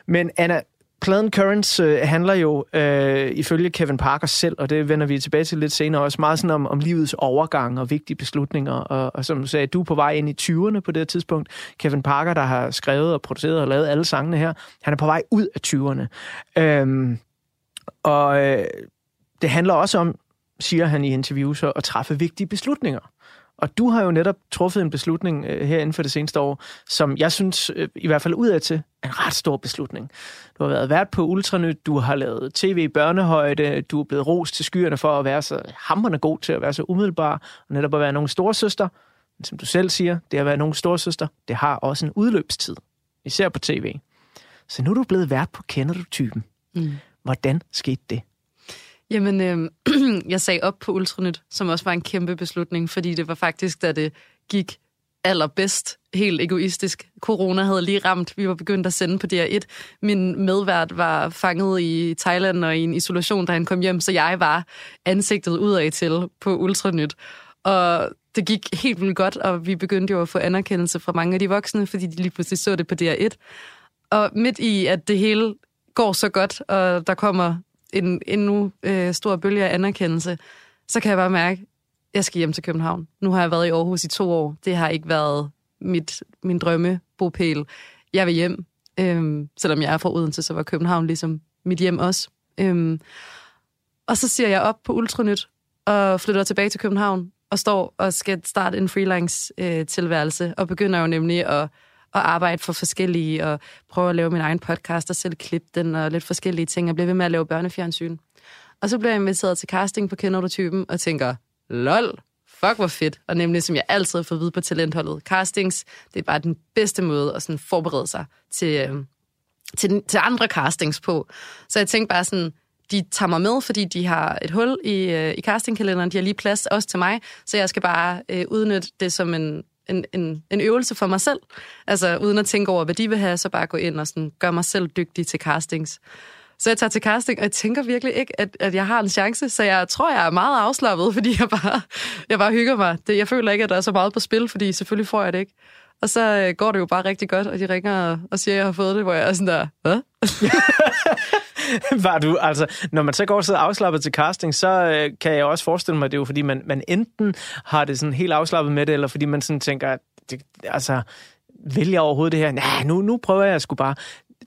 Men Anna, pladen Currents øh, handler jo øh, ifølge Kevin Parker selv, og det vender vi tilbage til lidt senere, også meget sådan om, om livets overgang og vigtige beslutninger. Og, og som du sagde, du er på vej ind i 20'erne på det her tidspunkt. Kevin Parker, der har skrevet og produceret og lavet alle sangene her, han er på vej ud af 20'erne. Øhm, og øh, det handler også om, siger han i interviews, at træffe vigtige beslutninger. Og du har jo netop truffet en beslutning øh, her inden for det seneste år, som jeg synes, øh, i hvert fald udad til, er en ret stor beslutning. Du har været vært på Ultranyt, du har lavet tv i børnehøjde, du er blevet rost til skyerne for at være så hammerende god til at være så umiddelbar, og netop at være nogen storsøster. Men som du selv siger, det at være nogen storsøster, det har også en udløbstid, især på tv. Så nu er du blevet vært på Kender du typen. Mm. Hvordan skete det? Jamen, øh, jeg sagde op på Ultranyt, som også var en kæmpe beslutning, fordi det var faktisk, da det gik allerbedst, helt egoistisk. Corona havde lige ramt, vi var begyndt at sende på DR1. Min medvært var fanget i Thailand og i en isolation, da han kom hjem, så jeg var ansigtet udad til på Ultranyt. Og det gik helt vildt godt, og vi begyndte jo at få anerkendelse fra mange af de voksne, fordi de lige pludselig så det på DR1. Og midt i, at det hele går så godt, og der kommer en endnu øh, stor bølge af anerkendelse, så kan jeg bare mærke, at jeg skal hjem til København. Nu har jeg været i Aarhus i to år. Det har ikke været mit, min drømme bopæl. Jeg vil hjem. Øhm, selvom jeg er fra Odense, så var København ligesom mit hjem også. Øhm, og så siger jeg op på Ultranyt og flytter tilbage til København og står og skal starte en freelance-tilværelse øh, og begynder jo nemlig at, at arbejde for forskellige og prøve at lave min egen podcast og selv klippe den og lidt forskellige ting og blive ved med at lave børnefjernsyn. Og så blev jeg inviteret til casting på Kender du typen og tænker, lol, fuck hvor fedt. Og nemlig, som jeg altid har fået at vide på talentholdet, castings, det er bare den bedste måde at sådan forberede sig til, øh, til, til andre castings på. Så jeg tænkte bare sådan, de tager mig med, fordi de har et hul i, øh, i castingkalenderen. De har lige plads også til mig, så jeg skal bare øh, udnytte det som en, en, en, en øvelse for mig selv. Altså uden at tænke over, hvad de vil have, så bare gå ind og sådan, gøre mig selv dygtig til castings. Så jeg tager til casting, og jeg tænker virkelig ikke, at, at jeg har en chance. Så jeg tror, jeg er meget afslappet, fordi jeg bare, jeg bare hygger mig. Det, jeg føler ikke, at der er så meget på spil, fordi selvfølgelig får jeg det ikke. Og så øh, går det jo bare rigtig godt, og de ringer og siger, at jeg har fået det, hvor jeg er sådan der, hvad? Var du, altså, når man så går og sidder afslappet til casting, så øh, kan jeg også forestille mig, at det er jo fordi, man, man enten har det sådan helt afslappet med det, eller fordi man sådan tænker, at det, altså, vil jeg overhovedet det her? Nej, nu, nu prøver jeg sgu bare.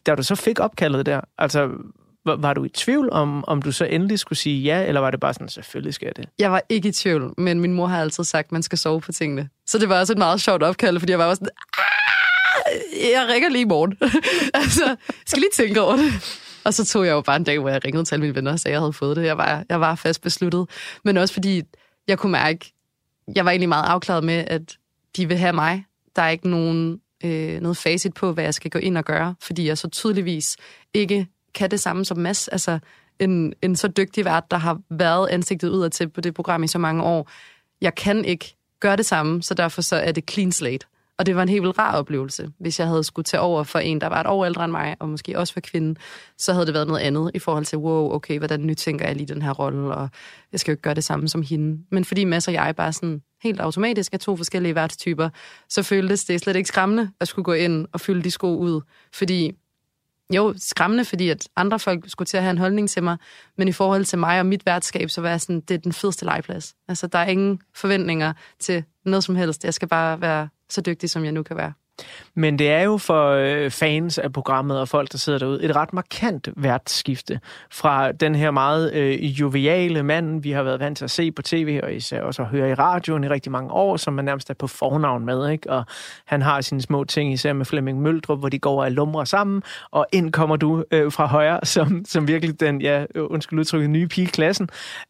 Da du så fik opkaldet der, altså, var, var du i tvivl om, om du så endelig skulle sige ja, eller var det bare sådan, selvfølgelig skal jeg det? Jeg var ikke i tvivl, men min mor har altid sagt, at man skal sove på tingene. Så det var også et meget sjovt opkald, fordi jeg var sådan, ah, jeg ringer lige i morgen. altså, skal lige tænke over det. Og så tog jeg jo bare en dag, hvor jeg ringede til alle mine venner og sagde, at jeg havde fået det. Jeg var, jeg var fast besluttet. Men også fordi, jeg kunne mærke, jeg var egentlig meget afklaret med, at de vil have mig. Der er ikke nogen, øh, noget facit på, hvad jeg skal gå ind og gøre, fordi jeg så tydeligvis ikke kan det samme som Mads. Altså, en, en så dygtig vært, der har været ansigtet udad til på det program i så mange år. Jeg kan ikke gøre det samme, så derfor så er det clean slate. Og det var en helt vildt rar oplevelse. Hvis jeg havde skulle tage over for en, der var et år ældre end mig, og måske også for kvinden, så havde det været noget andet i forhold til, wow, okay, hvordan nytænker jeg lige den her rolle, og jeg skal jo ikke gøre det samme som hende. Men fordi Mads og jeg bare sådan helt automatisk er to forskellige værtstyper, så føltes det slet ikke skræmmende at skulle gå ind og fylde de sko ud. Fordi jo, skræmmende, fordi at andre folk skulle til at have en holdning til mig, men i forhold til mig og mit værtskab, så var jeg sådan, det er den fedeste legeplads. Altså, der er ingen forventninger til noget som helst. Jeg skal bare være så dygtig, som jeg nu kan være. Men det er jo for øh, fans af programmet og folk, der sidder derude, et ret markant værtsskifte fra den her meget øh, joviale mand, vi har været vant til at se på tv, og især også at høre i radioen i rigtig mange år, som man nærmest er på fornavn med. Ikke? Og han har sine små ting, især med Flemming Møldrup, hvor de går og lumrer sammen, og ind kommer du øh, fra højre, som, som virkelig den, ja, undskyld udtrykket, nye pige i klassen.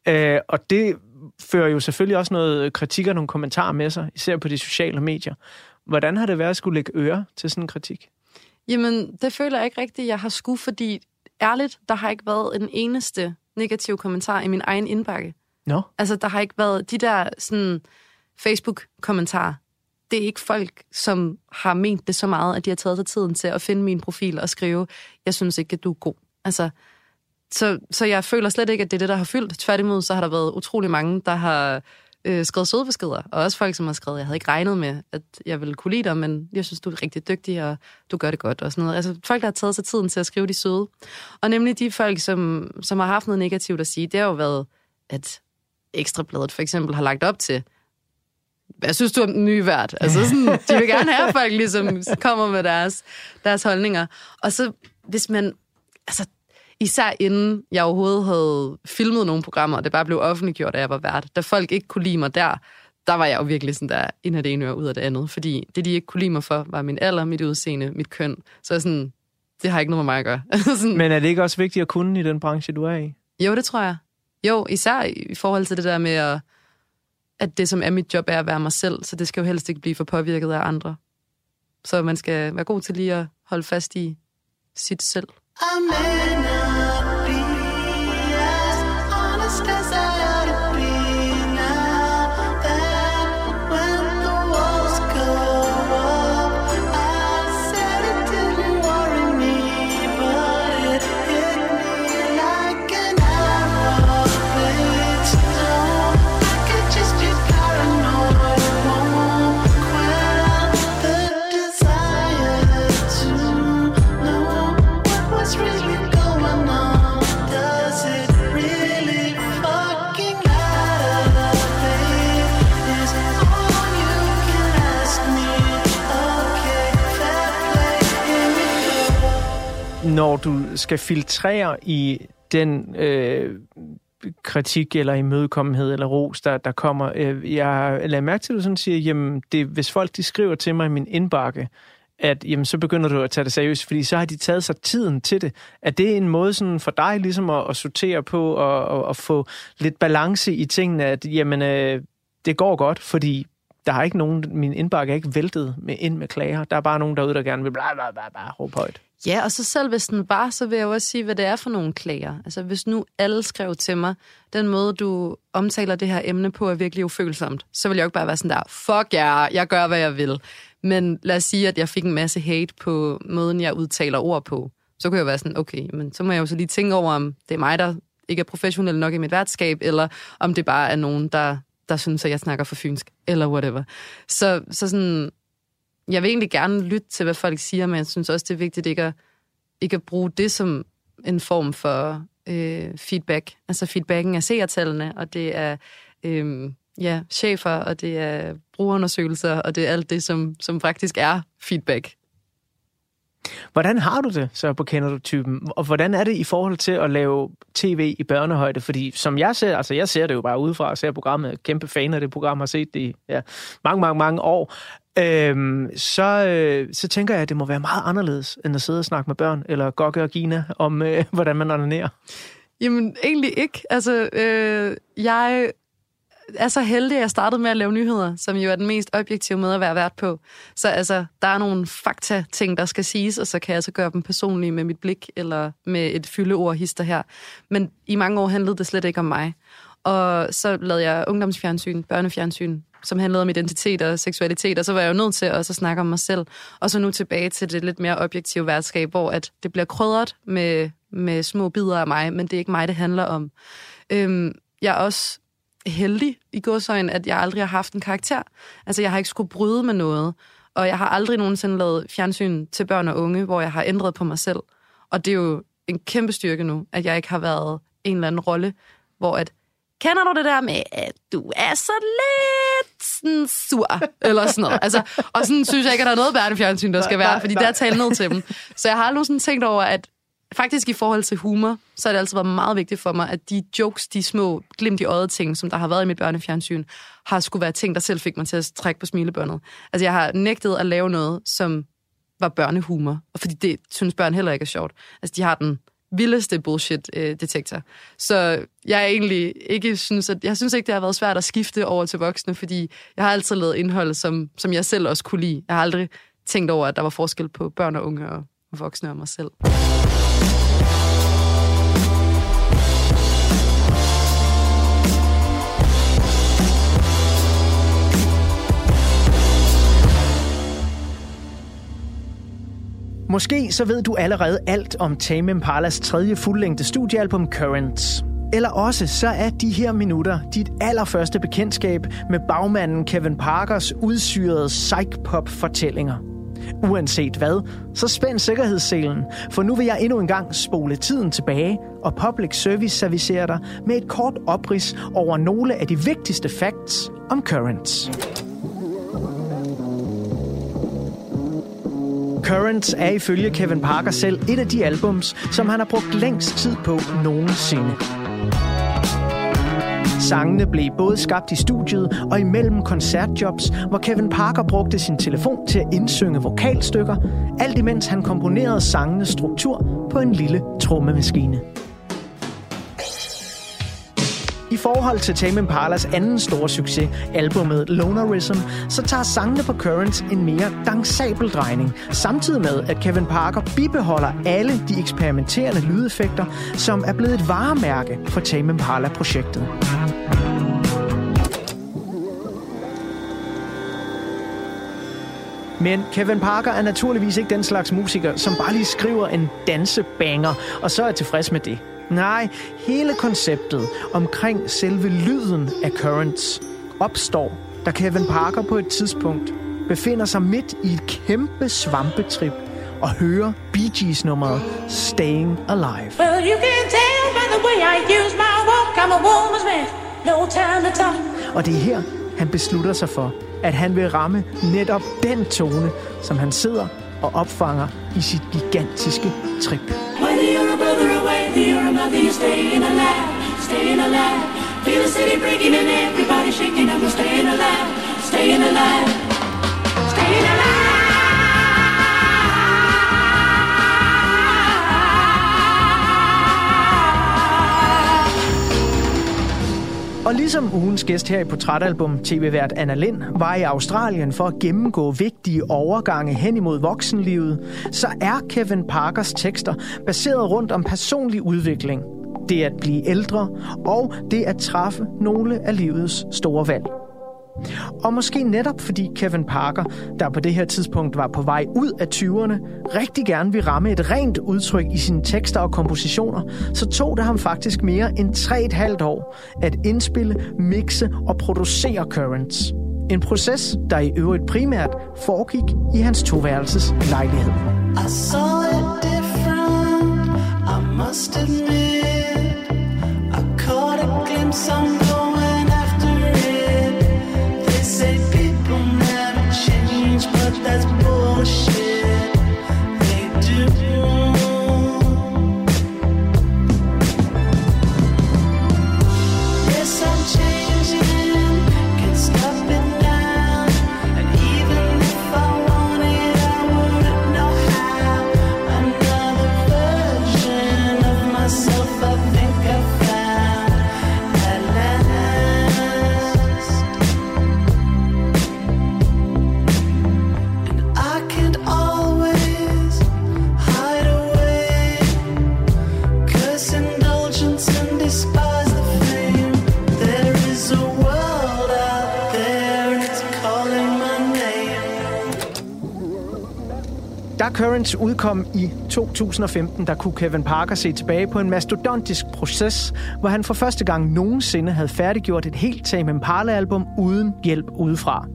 Øh, og det fører jo selvfølgelig også noget kritik og nogle kommentarer med sig, især på de sociale medier. Hvordan har det været at skulle lægge øre til sådan en kritik? Jamen, det føler jeg ikke rigtigt, jeg har sku, fordi ærligt, der har ikke været en eneste negativ kommentar i min egen indbakke. Nå, Altså, der har ikke været de der sådan, Facebook-kommentarer. Det er ikke folk, som har ment det så meget, at de har taget sig tiden til at finde min profil og skrive, jeg synes ikke, at du er god. Altså, så, så jeg føler slet ikke, at det er det, der har fyldt. Tværtimod, så har der været utrolig mange, der har øh, skrevet søde beskeder. Og også folk, som har skrevet, jeg havde ikke regnet med, at jeg ville kunne lide dig, men jeg synes, du er rigtig dygtig, og du gør det godt. Og sådan noget. Altså folk, der har taget sig tiden til at skrive de søde. Og nemlig de folk, som, som har haft noget negativt at sige, det har jo været, at Ekstrabladet for eksempel har lagt op til, hvad synes du om den nye vært? Altså sådan, de vil gerne have, at folk ligesom kommer med deres, deres holdninger. Og så, hvis man, altså, især inden jeg overhovedet havde filmet nogle programmer, og det bare blev offentliggjort, at jeg var vært. Da folk ikke kunne lide mig der, der var jeg jo virkelig sådan der, ind af det ene øre, ud af det andet. Fordi det, de ikke kunne lide mig for, var min alder, mit udseende, mit køn. Så jeg sådan, det har ikke noget med mig at gøre. sådan, Men er det ikke også vigtigt at kunne i den branche, du er i? jo, det tror jeg. Jo, især i forhold til det der med, at, at det, som er mit job, er at være mig selv. Så det skal jo helst ikke blive for påvirket af andre. Så man skal være god til lige at holde fast i sit selv. I Når du skal filtrere i den øh, kritik eller imødekommenhed eller ros, der, der kommer. Øh, jeg lader mærke til, at du sådan siger, jamen, det, hvis folk de skriver til mig i min indbakke, at jamen, så begynder du at tage det seriøst, fordi så har de taget sig tiden til det. Er det en måde sådan for dig ligesom at, at sortere på og, og, og få lidt balance i tingene, at jamen, øh, det går godt, fordi der har ikke nogen, min indbakke er ikke væltet med ind med klager. Der er bare nogen derude, der gerne vil bla bla bla, bla råbe højt. Ja, og så selv hvis den var, så vil jeg jo også sige, hvad det er for nogle klager. Altså hvis nu alle skrev til mig, den måde du omtaler det her emne på er virkelig ufølsomt, så vil jeg jo ikke bare være sådan der, fuck ja, yeah, jeg gør, hvad jeg vil. Men lad os sige, at jeg fik en masse hate på måden, jeg udtaler ord på. Så kunne jeg være sådan, okay, men så må jeg jo så lige tænke over, om det er mig, der ikke er professionel nok i mit værtskab, eller om det bare er nogen, der, der synes, at jeg snakker for fynsk, eller whatever. Så, så sådan, jeg vil egentlig gerne lytte til, hvad folk siger, men jeg synes også, det er vigtigt ikke at, ikke at bruge det som en form for øh, feedback. Altså feedbacken er seertallene, og det er øh, ja, chefer, og det er brugerundersøgelser, og det er alt det, som, som faktisk er feedback. Hvordan har du det så på Kender du-typen? Og hvordan er det i forhold til at lave tv i børnehøjde? Fordi som jeg ser, altså jeg ser det jo bare udefra, og ser programmet, kæmpe fan af det program, har set det i ja, mange, mange, mange år. Øhm, så, øh, så tænker jeg, at det må være meget anderledes, end at sidde og snakke med børn, eller Gokke og Gina, om øh, hvordan man onanerer. Jamen, egentlig ikke. Altså, øh, jeg er så heldig, at jeg startede med at lave nyheder, som jo er den mest objektive måde at være vært på. Så altså, der er nogle fakta-ting, der skal siges, og så kan jeg så gøre dem personlige med mit blik, eller med et fyldeord hister her. Men i mange år handlede det slet ikke om mig. Og så lavede jeg ungdomsfjernsyn, børnefjernsyn, som handlede om identitet og seksualitet, og så var jeg jo nødt til også at snakke om mig selv. Og så nu tilbage til det lidt mere objektive værtskab, hvor at det bliver krydret med, med små bidder af mig, men det er ikke mig, det handler om. Øhm, jeg er også heldig i godsøjen, at jeg aldrig har haft en karakter. Altså, jeg har ikke skulle bryde med noget, og jeg har aldrig nogensinde lavet fjernsyn til børn og unge, hvor jeg har ændret på mig selv. Og det er jo en kæmpe styrke nu, at jeg ikke har været en eller anden rolle, hvor at, kender du det der med, at du er så lidt sådan sur, eller sådan noget. Altså, og sådan synes jeg ikke, at der er noget børnefjernsyn, der skal være, fordi der er talt ned til dem. Så jeg har aldrig sådan tænkt over, at faktisk i forhold til humor, så har det altid været meget vigtigt for mig, at de jokes, de små glimt i øjet ting, som der har været i mit børnefjernsyn, har skulle være ting, der selv fik mig til at trække på smilebåndet. Altså jeg har nægtet at lave noget, som var børnehumor, og fordi det synes børn heller ikke er sjovt. Altså de har den vildeste bullshit-detektor. Øh, så jeg er egentlig ikke synes, at, jeg synes ikke, det har været svært at skifte over til voksne, fordi jeg har altid lavet indhold, som, som jeg selv også kunne lide. Jeg har aldrig tænkt over, at der var forskel på børn og unge og voksne og mig selv. Måske så ved du allerede alt om Tame Impalas tredje fuldlængde studiealbum Currents. Eller også så er de her minutter dit allerførste bekendtskab med bagmanden Kevin Parkers udsyrede psych-pop-fortællinger. Uanset hvad, så spænd sikkerhedsselen, for nu vil jeg endnu en gang spole tiden tilbage, og Public Service servicere dig med et kort oprids over nogle af de vigtigste facts om Currents. Currents er ifølge Kevin Parker selv et af de albums, som han har brugt længst tid på nogensinde. Sangene blev både skabt i studiet og imellem koncertjobs, hvor Kevin Parker brugte sin telefon til at indsynge vokalstykker, alt imens han komponerede sangenes struktur på en lille trommemaskine. I forhold til Tame Impalas anden store succes, albumet Lonerism, så tager sangene på Currents en mere dansabel drejning, samtidig med, at Kevin Parker bibeholder alle de eksperimenterende lydeffekter, som er blevet et varemærke for Tame Impala-projektet. Men Kevin Parker er naturligvis ikke den slags musiker, som bare lige skriver en dansebanger, og så er tilfreds med det. Nej, hele konceptet omkring selve lyden af Currents opstår, da Kevin Parker på et tidspunkt befinder sig midt i et kæmpe svampetrip og hører Bee Gees nummeret Staying Alive. Well, you can tell by the way I use my walk. I'm a woman's man. No time to talk. Og det er her, han beslutter sig for, at han vil ramme netop den tone, som han sidder og opfanger i sit gigantiske trip. Whether you're a brother away, you're a mother, you're staying alive, staying alive. Feel the city breaking and everybody shaking, we're staying alive, staying alive, staying alive. Og ligesom ugens gæst her i Portrætalbum, tv-vært Anna Lind, var i Australien for at gennemgå vigtige overgange hen imod voksenlivet, så er Kevin Parkers tekster baseret rundt om personlig udvikling. Det at blive ældre, og det at træffe nogle af livets store valg. Og måske netop fordi Kevin Parker, der på det her tidspunkt var på vej ud af 20'erne, rigtig gerne vil ramme et rent udtryk i sine tekster og kompositioner, så tog det ham faktisk mere end 3,5 år at indspille, mixe og producere Currents. En proces, der i øvrigt primært foregik i hans toværelses lejlighed. I saw it different, I must admit. I caught a glimpse, of Da Currents udkom i 2015, der kunne Kevin Parker se tilbage på en mastodontisk proces, hvor han for første gang nogensinde havde færdiggjort et helt Tame Impala-album uden hjælp udefra.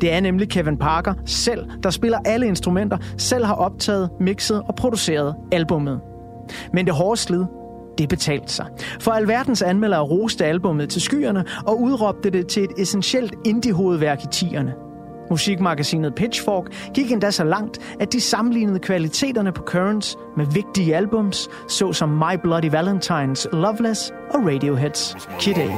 Det er nemlig Kevin Parker selv, der spiller alle instrumenter, selv har optaget, mixet og produceret albummet. Men det hårde slid, det betalte sig. For alverdens anmeldere roste albummet til skyerne og udråbte det til et essentielt indie-hovedværk i 10'erne. Musikmagasinet Pitchfork gik endda så langt, at de sammenlignede kvaliteterne på Currents med vigtige albums, såsom My Bloody Valentines Loveless og Radioheads. Kid A.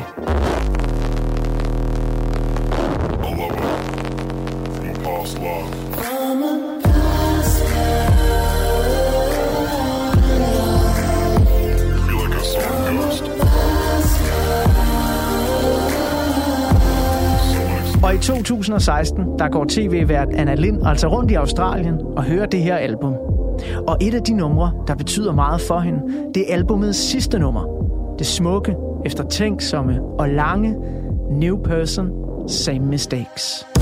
From Og i 2016, der går tv-vært Anna Lind altså rundt i Australien og hører det her album. Og et af de numre, der betyder meget for hende, det er albumets sidste nummer. Det smukke, eftertænksomme og lange New Person, Same Mistakes.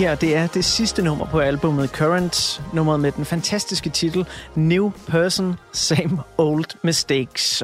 Her, det er det sidste nummer på albumet Current, nummeret med den fantastiske titel New Person, Same Old Mistakes.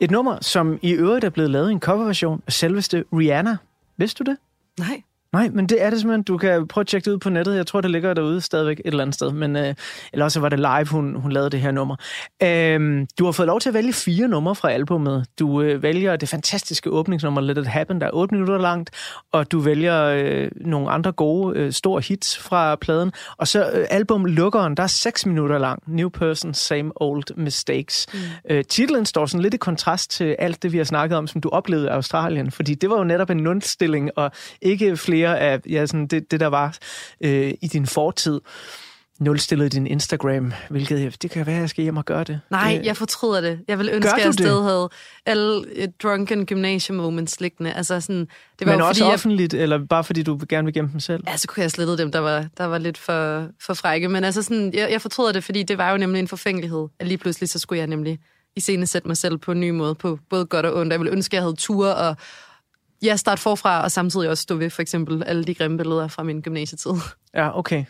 Et nummer, som i øvrigt er blevet lavet i en coverversion af selveste Rihanna. Vidste du det? Nej. Nej, men det er det simpelthen. Du kan prøve at tjekke det ud på nettet. Jeg tror, det ligger derude stadigvæk et eller andet sted. Men, øh, eller også var det live, hun, hun lavede det her nummer. Øhm, du har fået lov til at vælge fire numre fra albummet. Du øh, vælger det fantastiske åbningsnummer Let It Happen, der er 8 minutter langt. Og du vælger øh, nogle andre gode, øh, store hits fra pladen. Og så øh, albumlukkeren, der er 6 minutter lang. New Person, Same Old Mistakes. Mm. Øh, titlen står sådan lidt i kontrast til alt det, vi har snakket om, som du oplevede i Australien. Fordi det var jo netop en nulstilling, og ikke flere af ja, sådan det, det, der var øh, i din fortid. Nulstillede din Instagram, hvilket jeg- det kan være, at jeg skal hjem og gøre det. Nej, det, jeg fortryder det. Jeg vil ønske, at jeg stadig havde alle øh, drunken gymnasium moments liggende. Altså sådan, det var Men jo også fordi, jeg, offentligt, eller bare fordi du gerne vil gemme dem selv? Ja, så kunne jeg slettet dem, der var, der var lidt for, for frække. Men altså sådan, jeg, jeg fortryder det, fordi det var jo nemlig en forfængelighed. At lige pludselig, så skulle jeg nemlig i scene sætte mig selv på en ny måde, på både godt og ondt. Jeg ville ønske, at jeg havde ture og ja, starte forfra, og samtidig også stå ved for eksempel alle de grimme billeder fra min gymnasietid. Ja, okay.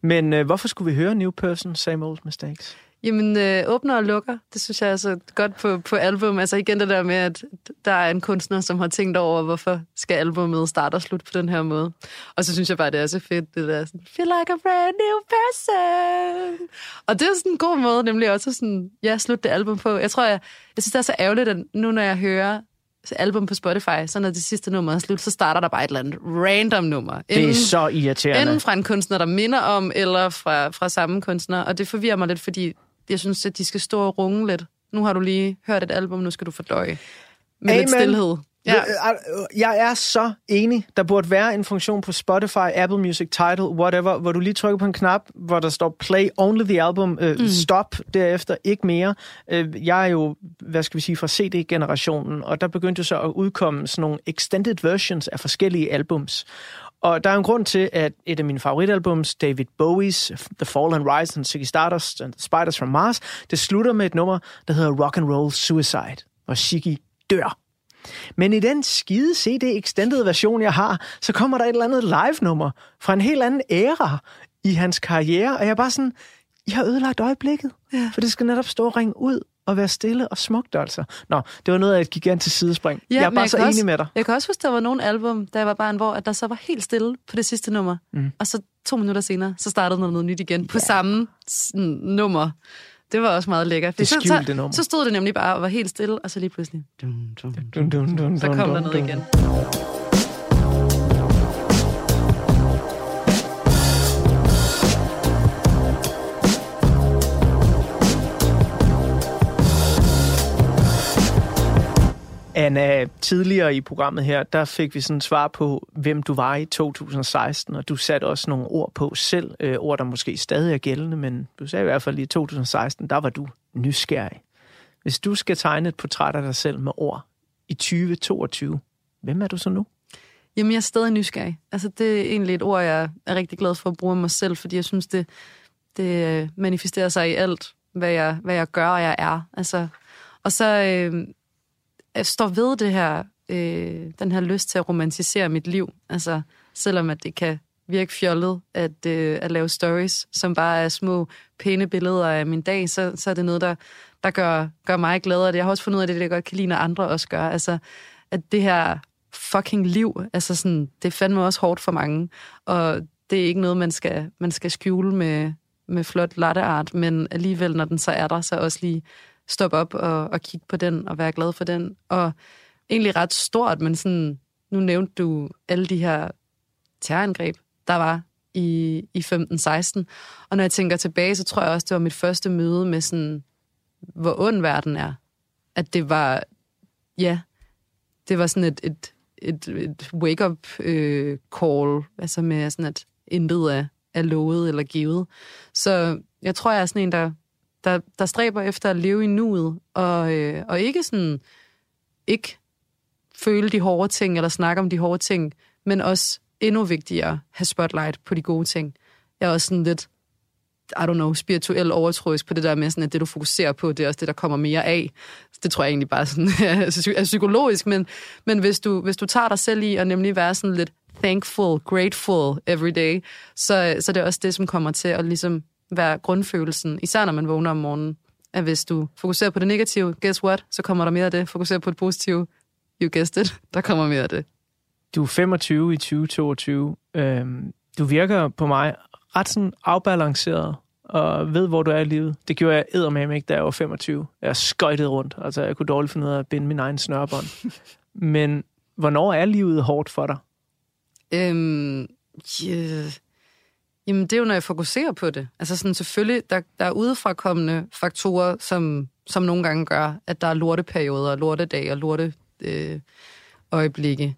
Men øh, hvorfor skulle vi høre New Person, Same Old Mistakes? Jamen, øh, åbner og lukker, det synes jeg er så godt på, på album. Altså igen det der med, at der er en kunstner, som har tænkt over, hvorfor skal albumet starte og slutte på den her måde. Og så synes jeg bare, det er så fedt, det der sådan, feel like a brand new person. Og det er sådan en god måde, nemlig også sådan, ja, slutte det album på. Jeg tror, jeg, jeg synes, det er så ærgerligt, at nu når jeg hører album på Spotify, så når det sidste nummer er slut, så starter der bare et eller andet random nummer. Det er Enten- så irriterende. Enten fra en kunstner, der minder om, eller fra, fra samme kunstner. Og det forvirrer mig lidt, fordi jeg synes, at de skal stå og runge lidt. Nu har du lige hørt et album, nu skal du fordøje. Med lidt Amen. stillhed. Ja. Jeg er så enig. Der burde være en funktion på Spotify, Apple Music, Tidal, whatever, hvor du lige trykker på en knap, hvor der står play only the album, øh, mm. stop derefter, ikke mere. Øh, jeg er jo, hvad skal vi sige, fra CD-generationen, og der begyndte jo så at udkomme sådan nogle extended versions af forskellige albums. Og der er en grund til, at et af mine favoritalbums, David Bowie's The Fall and Rise and Ziggy Stardust and the Spiders from Mars, det slutter med et nummer, der hedder Rock and Roll Suicide, hvor Ziggy dør. Men i den skide CD extended version, jeg har, så kommer der et eller andet live-nummer fra en helt anden æra i hans karriere, og jeg er bare sådan, jeg har ødelagt øjeblikket, ja. for det skal netop stå og ringe ud og være stille og smukt, altså. Nå, det var noget af et gigantisk sidespring. Ja, jeg er bare jeg så enig også, med dig. Jeg kan også huske, der var nogle album, da jeg var barn, hvor at der så var helt stille på det sidste nummer. Mm. Og så to minutter senere, så startede noget, nyt igen på samme sådan, nummer. Det var også meget lækkert. Det så, skjulte så, nummer. så stod det nemlig bare og var helt stille, og så lige pludselig, dum, dum, Dun, dun, dun, så kom der noget igen. Anna, tidligere i programmet her, der fik vi sådan et svar på, hvem du var i 2016, og du satte også nogle ord på selv, øh, ord, der måske stadig er gældende, men du sagde i hvert fald i 2016, der var du nysgerrig. Hvis du skal tegne et portræt af dig selv med ord i 2022, hvem er du så nu? Jamen, jeg er stadig nysgerrig. Altså, det er egentlig et ord, jeg er rigtig glad for at bruge mig selv, fordi jeg synes, det, det øh, manifesterer sig i alt, hvad jeg, hvad jeg gør, og jeg er. Altså, og så øh, Øh, står ved det her, øh, den her lyst til at romantisere mit liv. Altså, selvom at det kan virke fjollet at, øh, at lave stories, som bare er små, pæne billeder af min dag, så, så er det noget, der, der gør, gør mig glad. Og jeg har også fundet ud af, det, det jeg godt kan lide, når andre også gør. Altså, at det her fucking liv, altså sådan, det er fandme også hårdt for mange. Og det er ikke noget, man skal, man skal skjule med, med flot latteart, men alligevel, når den så er der, så også lige stoppe op og, og kigge på den og være glad for den. Og egentlig ret stort, men sådan, nu nævnte du alle de her terrorangreb, der var i, i 15-16. Og når jeg tænker tilbage, så tror jeg også, det var mit første møde med sådan, hvor ond verden er. At det var, ja, det var sådan et, et, et, et wake-up øh, call, altså med sådan, at intet er, er lovet eller givet. Så jeg tror, jeg er sådan en, der, der, der stræber efter at leve i nuet, og, øh, og ikke sådan, ikke føle de hårde ting, eller snakke om de hårde ting, men også endnu vigtigere, have spotlight på de gode ting. Jeg er også sådan lidt, I don't know, spirituel overtroisk på det der med, sådan, at det, du fokuserer på, det er også det, der kommer mere af. Det tror jeg egentlig bare sådan, er psykologisk, men, men hvis, du, hvis du tager dig selv i at nemlig være sådan lidt thankful, grateful every day, så, så det er også det, som kommer til at ligesom være grundfølelsen, især når man vågner om morgenen, at hvis du fokuserer på det negative, guess what, så kommer der mere af det. Fokuserer på det positive, you guessed it, der kommer mere af det. Du er 25 i 2022. Øhm, du virker på mig ret sådan afbalanceret og ved, hvor du er i livet. Det gjorde jeg eddermame ikke, da jeg var 25. Jeg skøjtede rundt. Altså, jeg kunne dårligt finde ud af at binde min egen snørbånd. Men hvornår er livet hårdt for dig? Øhm, yeah. Jamen, det er jo, når jeg fokuserer på det. Altså sådan, selvfølgelig, der, der er udefrakommende faktorer, som, som nogle gange gør, at der er lorteperioder, lortedage og lorte øh, øjeblikke.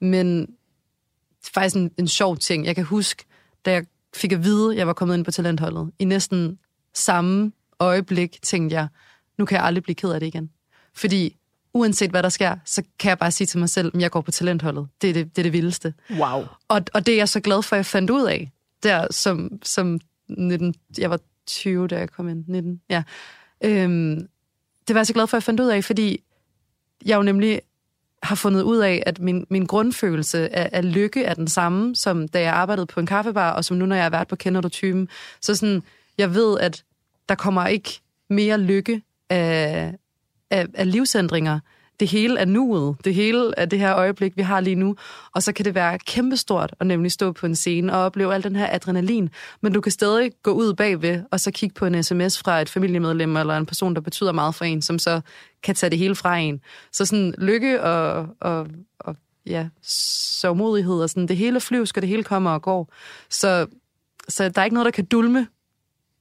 Men det er faktisk en, en sjov ting. Jeg kan huske, da jeg fik at vide, at jeg var kommet ind på talentholdet, i næsten samme øjeblik tænkte jeg, nu kan jeg aldrig blive ked af det igen. Fordi uanset hvad der sker, så kan jeg bare sige til mig selv, at jeg går på talentholdet. Det er det, det, er det vildeste. Wow. Og, og det er jeg så glad for, at jeg fandt ud af, der som, som 19, jeg var 20, da jeg kom ind, 19, ja. Øhm, det var jeg så glad for, at jeg fandt ud af, fordi jeg jo nemlig har fundet ud af, at min, min grundfølelse af, af lykke er den samme, som da jeg arbejdede på en kaffebar, og som nu, når jeg har været på Kender du typen. Så sådan, jeg ved, at der kommer ikke mere lykke af, af, af livsændringer. Det hele er nuet. Det hele er det her øjeblik, vi har lige nu. Og så kan det være kæmpestort at nemlig stå på en scene og opleve al den her adrenalin. Men du kan stadig gå ud bagved og så kigge på en sms fra et familiemedlem eller en person, der betyder meget for en, som så kan tage det hele fra en. Så sådan lykke og, og, og ja, sørgmodighed og sådan, det hele flyvsk, og det hele kommer og går. Så, så der er ikke noget, der kan dulme.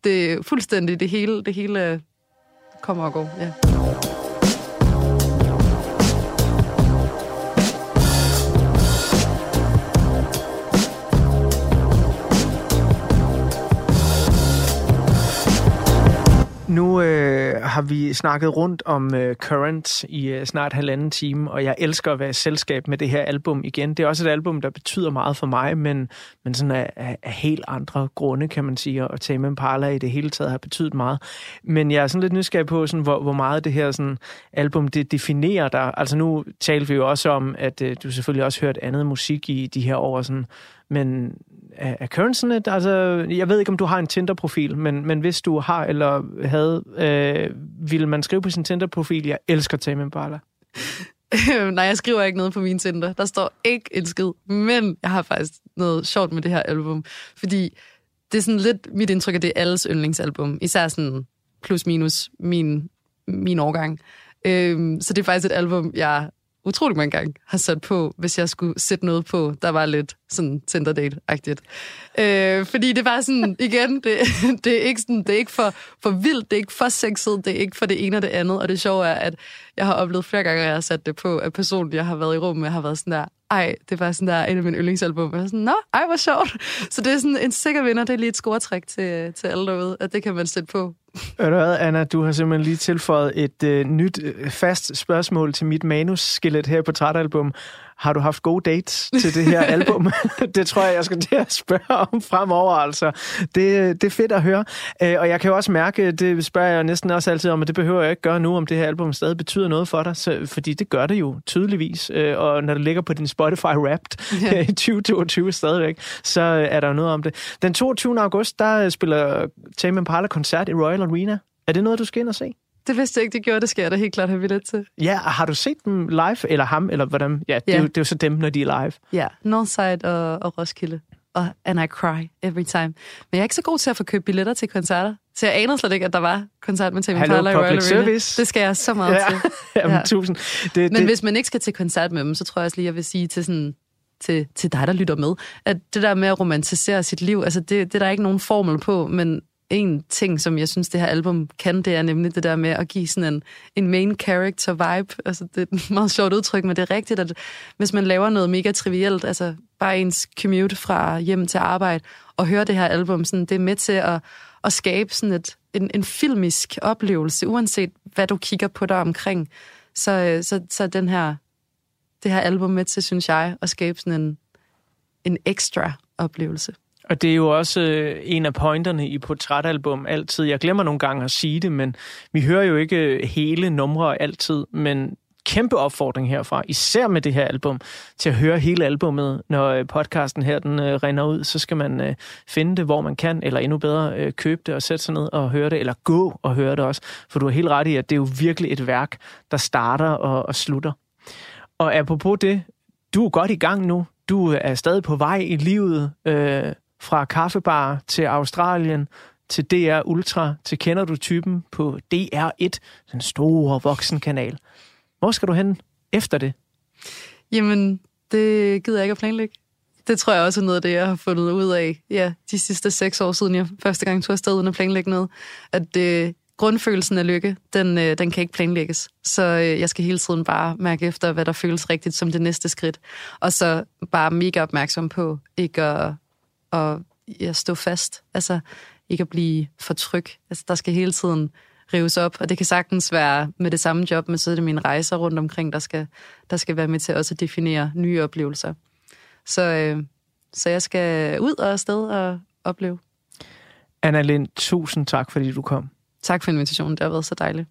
Det fuldstændig det hele, det hele øh, kommer og går, ja. Nu øh, har vi snakket rundt om øh, Current i øh, snart halvanden time, og jeg elsker at være i selskab med det her album igen. Det er også et album, der betyder meget for mig, men, men sådan af, af, af helt andre grunde, kan man sige, og Tame Impala i det hele taget har betydet meget. Men jeg er sådan lidt nysgerrig på, sådan, hvor, hvor meget det her sådan, album det definerer dig. Altså nu talte vi jo også om, at øh, du selvfølgelig også hørt andet musik i de her år, sådan, men er, er Current sådan et, altså, jeg ved ikke, om du har en Tinder-profil, men, men hvis du har eller havde, øh, ville man skrive på sin Tinder-profil, jeg elsker Tame Impala. Nej, jeg skriver ikke noget på min Tinder. Der står ikke en skid. Men jeg har faktisk noget sjovt med det her album. Fordi det er sådan lidt mit indtryk, at det er alles yndlingsalbum. Især sådan plus minus min, min årgang. Øhm, så det er faktisk et album, jeg utrolig mange gange har sat på, hvis jeg skulle sætte noget på, der var lidt sådan Tinder date-agtigt. Øh, fordi det var sådan, igen, det, det er ikke, sådan, det er ikke for, for vildt, det er ikke for sexet, det er ikke for det ene og det andet, og det sjove er, at jeg har oplevet flere gange, at jeg har sat det på, at personen, jeg har været i rum med, har været sådan der, ej, det var sådan der en af mine yndlingsalbum. Og jeg sådan, nå, ej, hvor sjovt. Så det er sådan en sikker vinder, det er lige et scoretræk til, til alle derude, at det kan man sætte på. Hør du hvad, Anna, du har simpelthen lige tilføjet et øh, nyt øh, fast spørgsmål til mit manusskelet her på Trætalbum. Har du haft gode dates til det her album? det tror jeg, jeg skal til at spørge om fremover, altså. Det, det er fedt at høre. Øh, og jeg kan jo også mærke, det spørger jeg næsten også altid om, og det behøver jeg ikke gøre nu, om det her album stadig betyder noget for dig, så, fordi det gør det jo tydeligvis. Øh, og når det ligger på din Spotify Wrapped Ja. i 2022 stadigvæk, så er der jo noget om det. Den 22. august, der spiller Tame Impala koncert i Royal Arena. Er det noget, du skal ind og se? Det vidste jeg ikke, det gjorde, det skal jeg da helt klart have billet til. Ja, har du set dem live, eller ham, eller hvordan? Ja, det, Ja. Er, jo, det er jo så dem, når de er live. Ja, Northside og, og Roskilde. Og And I Cry Every Time. Men jeg er ikke så god til at få købt billetter til koncerter. Så jeg anede slet ikke, at der var koncert med Tame Impala i Royal service. Det skal jeg så meget Ja, til. Jamen, Ja. tusind. Det, Men det, hvis man ikke skal til koncert med dem, så tror jeg også lige, jeg vil sige til sådan til, til dig, der lytter med, at det der med at romantisere sit liv, altså det, det er der ikke nogen formel på, men en ting, som jeg synes, det her album kan, det er nemlig det der med at give sådan en, en main character vibe. Altså, det er et meget sjovt udtryk, men det er rigtigt, at hvis man laver noget mega trivielt, altså bare ens commute fra hjem til arbejde, og høre det her album, sådan, det er med til at, at skabe sådan et, en, en filmisk oplevelse, uanset hvad du kigger på der omkring. Så, øh, så, så den her, det her album med til, synes jeg, at skabe sådan en, en ekstra oplevelse. Og det er jo også øh, en af pointerne i portrætalbum altid. Jeg glemmer nogle gange at sige det, men vi hører jo ikke øh, hele numre altid, men kæmpe opfordring herfra, især med det her album, til at høre hele albummet. Når øh, podcasten her den øh, render ud, så skal man øh, finde det, hvor man kan, eller endnu bedre øh, købe det og sætte sig ned og høre det, eller gå og høre det også. For du har helt ret i, at det er jo virkelig et værk, der starter og, og slutter. Og apropos det, du er godt i gang nu. Du øh, er stadig på vej i livet, øh, fra kaffebar til Australien, til DR Ultra, til Kender du typen på DR1, den store voksenkanal. Hvor skal du hen efter det? Jamen, det gider jeg ikke at planlægge. Det tror jeg også er noget af det, jeg har fundet ud af ja, de sidste seks år siden, jeg første gang tog afsted uden at planlægge noget. At øh, grundfølelsen af lykke, den, øh, den kan ikke planlægges. Så øh, jeg skal hele tiden bare mærke efter, hvad der føles rigtigt som det næste skridt. Og så bare mega opmærksom på ikke at, at ja, stå fast. Altså ikke at blive for tryg. Altså, der skal hele tiden rives op, og det kan sagtens være med det samme job, men så er det mine rejser rundt omkring, der skal, der skal være med til også at definere nye oplevelser. Så, øh, så jeg skal ud og afsted og opleve. Anna Lind, tusind tak, fordi du kom. Tak for invitationen, det har været så dejligt.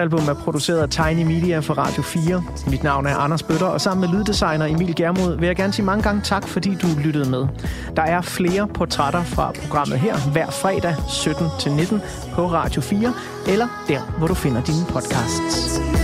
Portrætalbum er produceret af Tiny Media for Radio 4. Mit navn er Anders Bøtter, og sammen med lyddesigner Emil Germod vil jeg gerne sige mange gange tak, fordi du lyttede med. Der er flere portrætter fra programmet her hver fredag 17-19 på Radio 4, eller der, hvor du finder dine podcasts.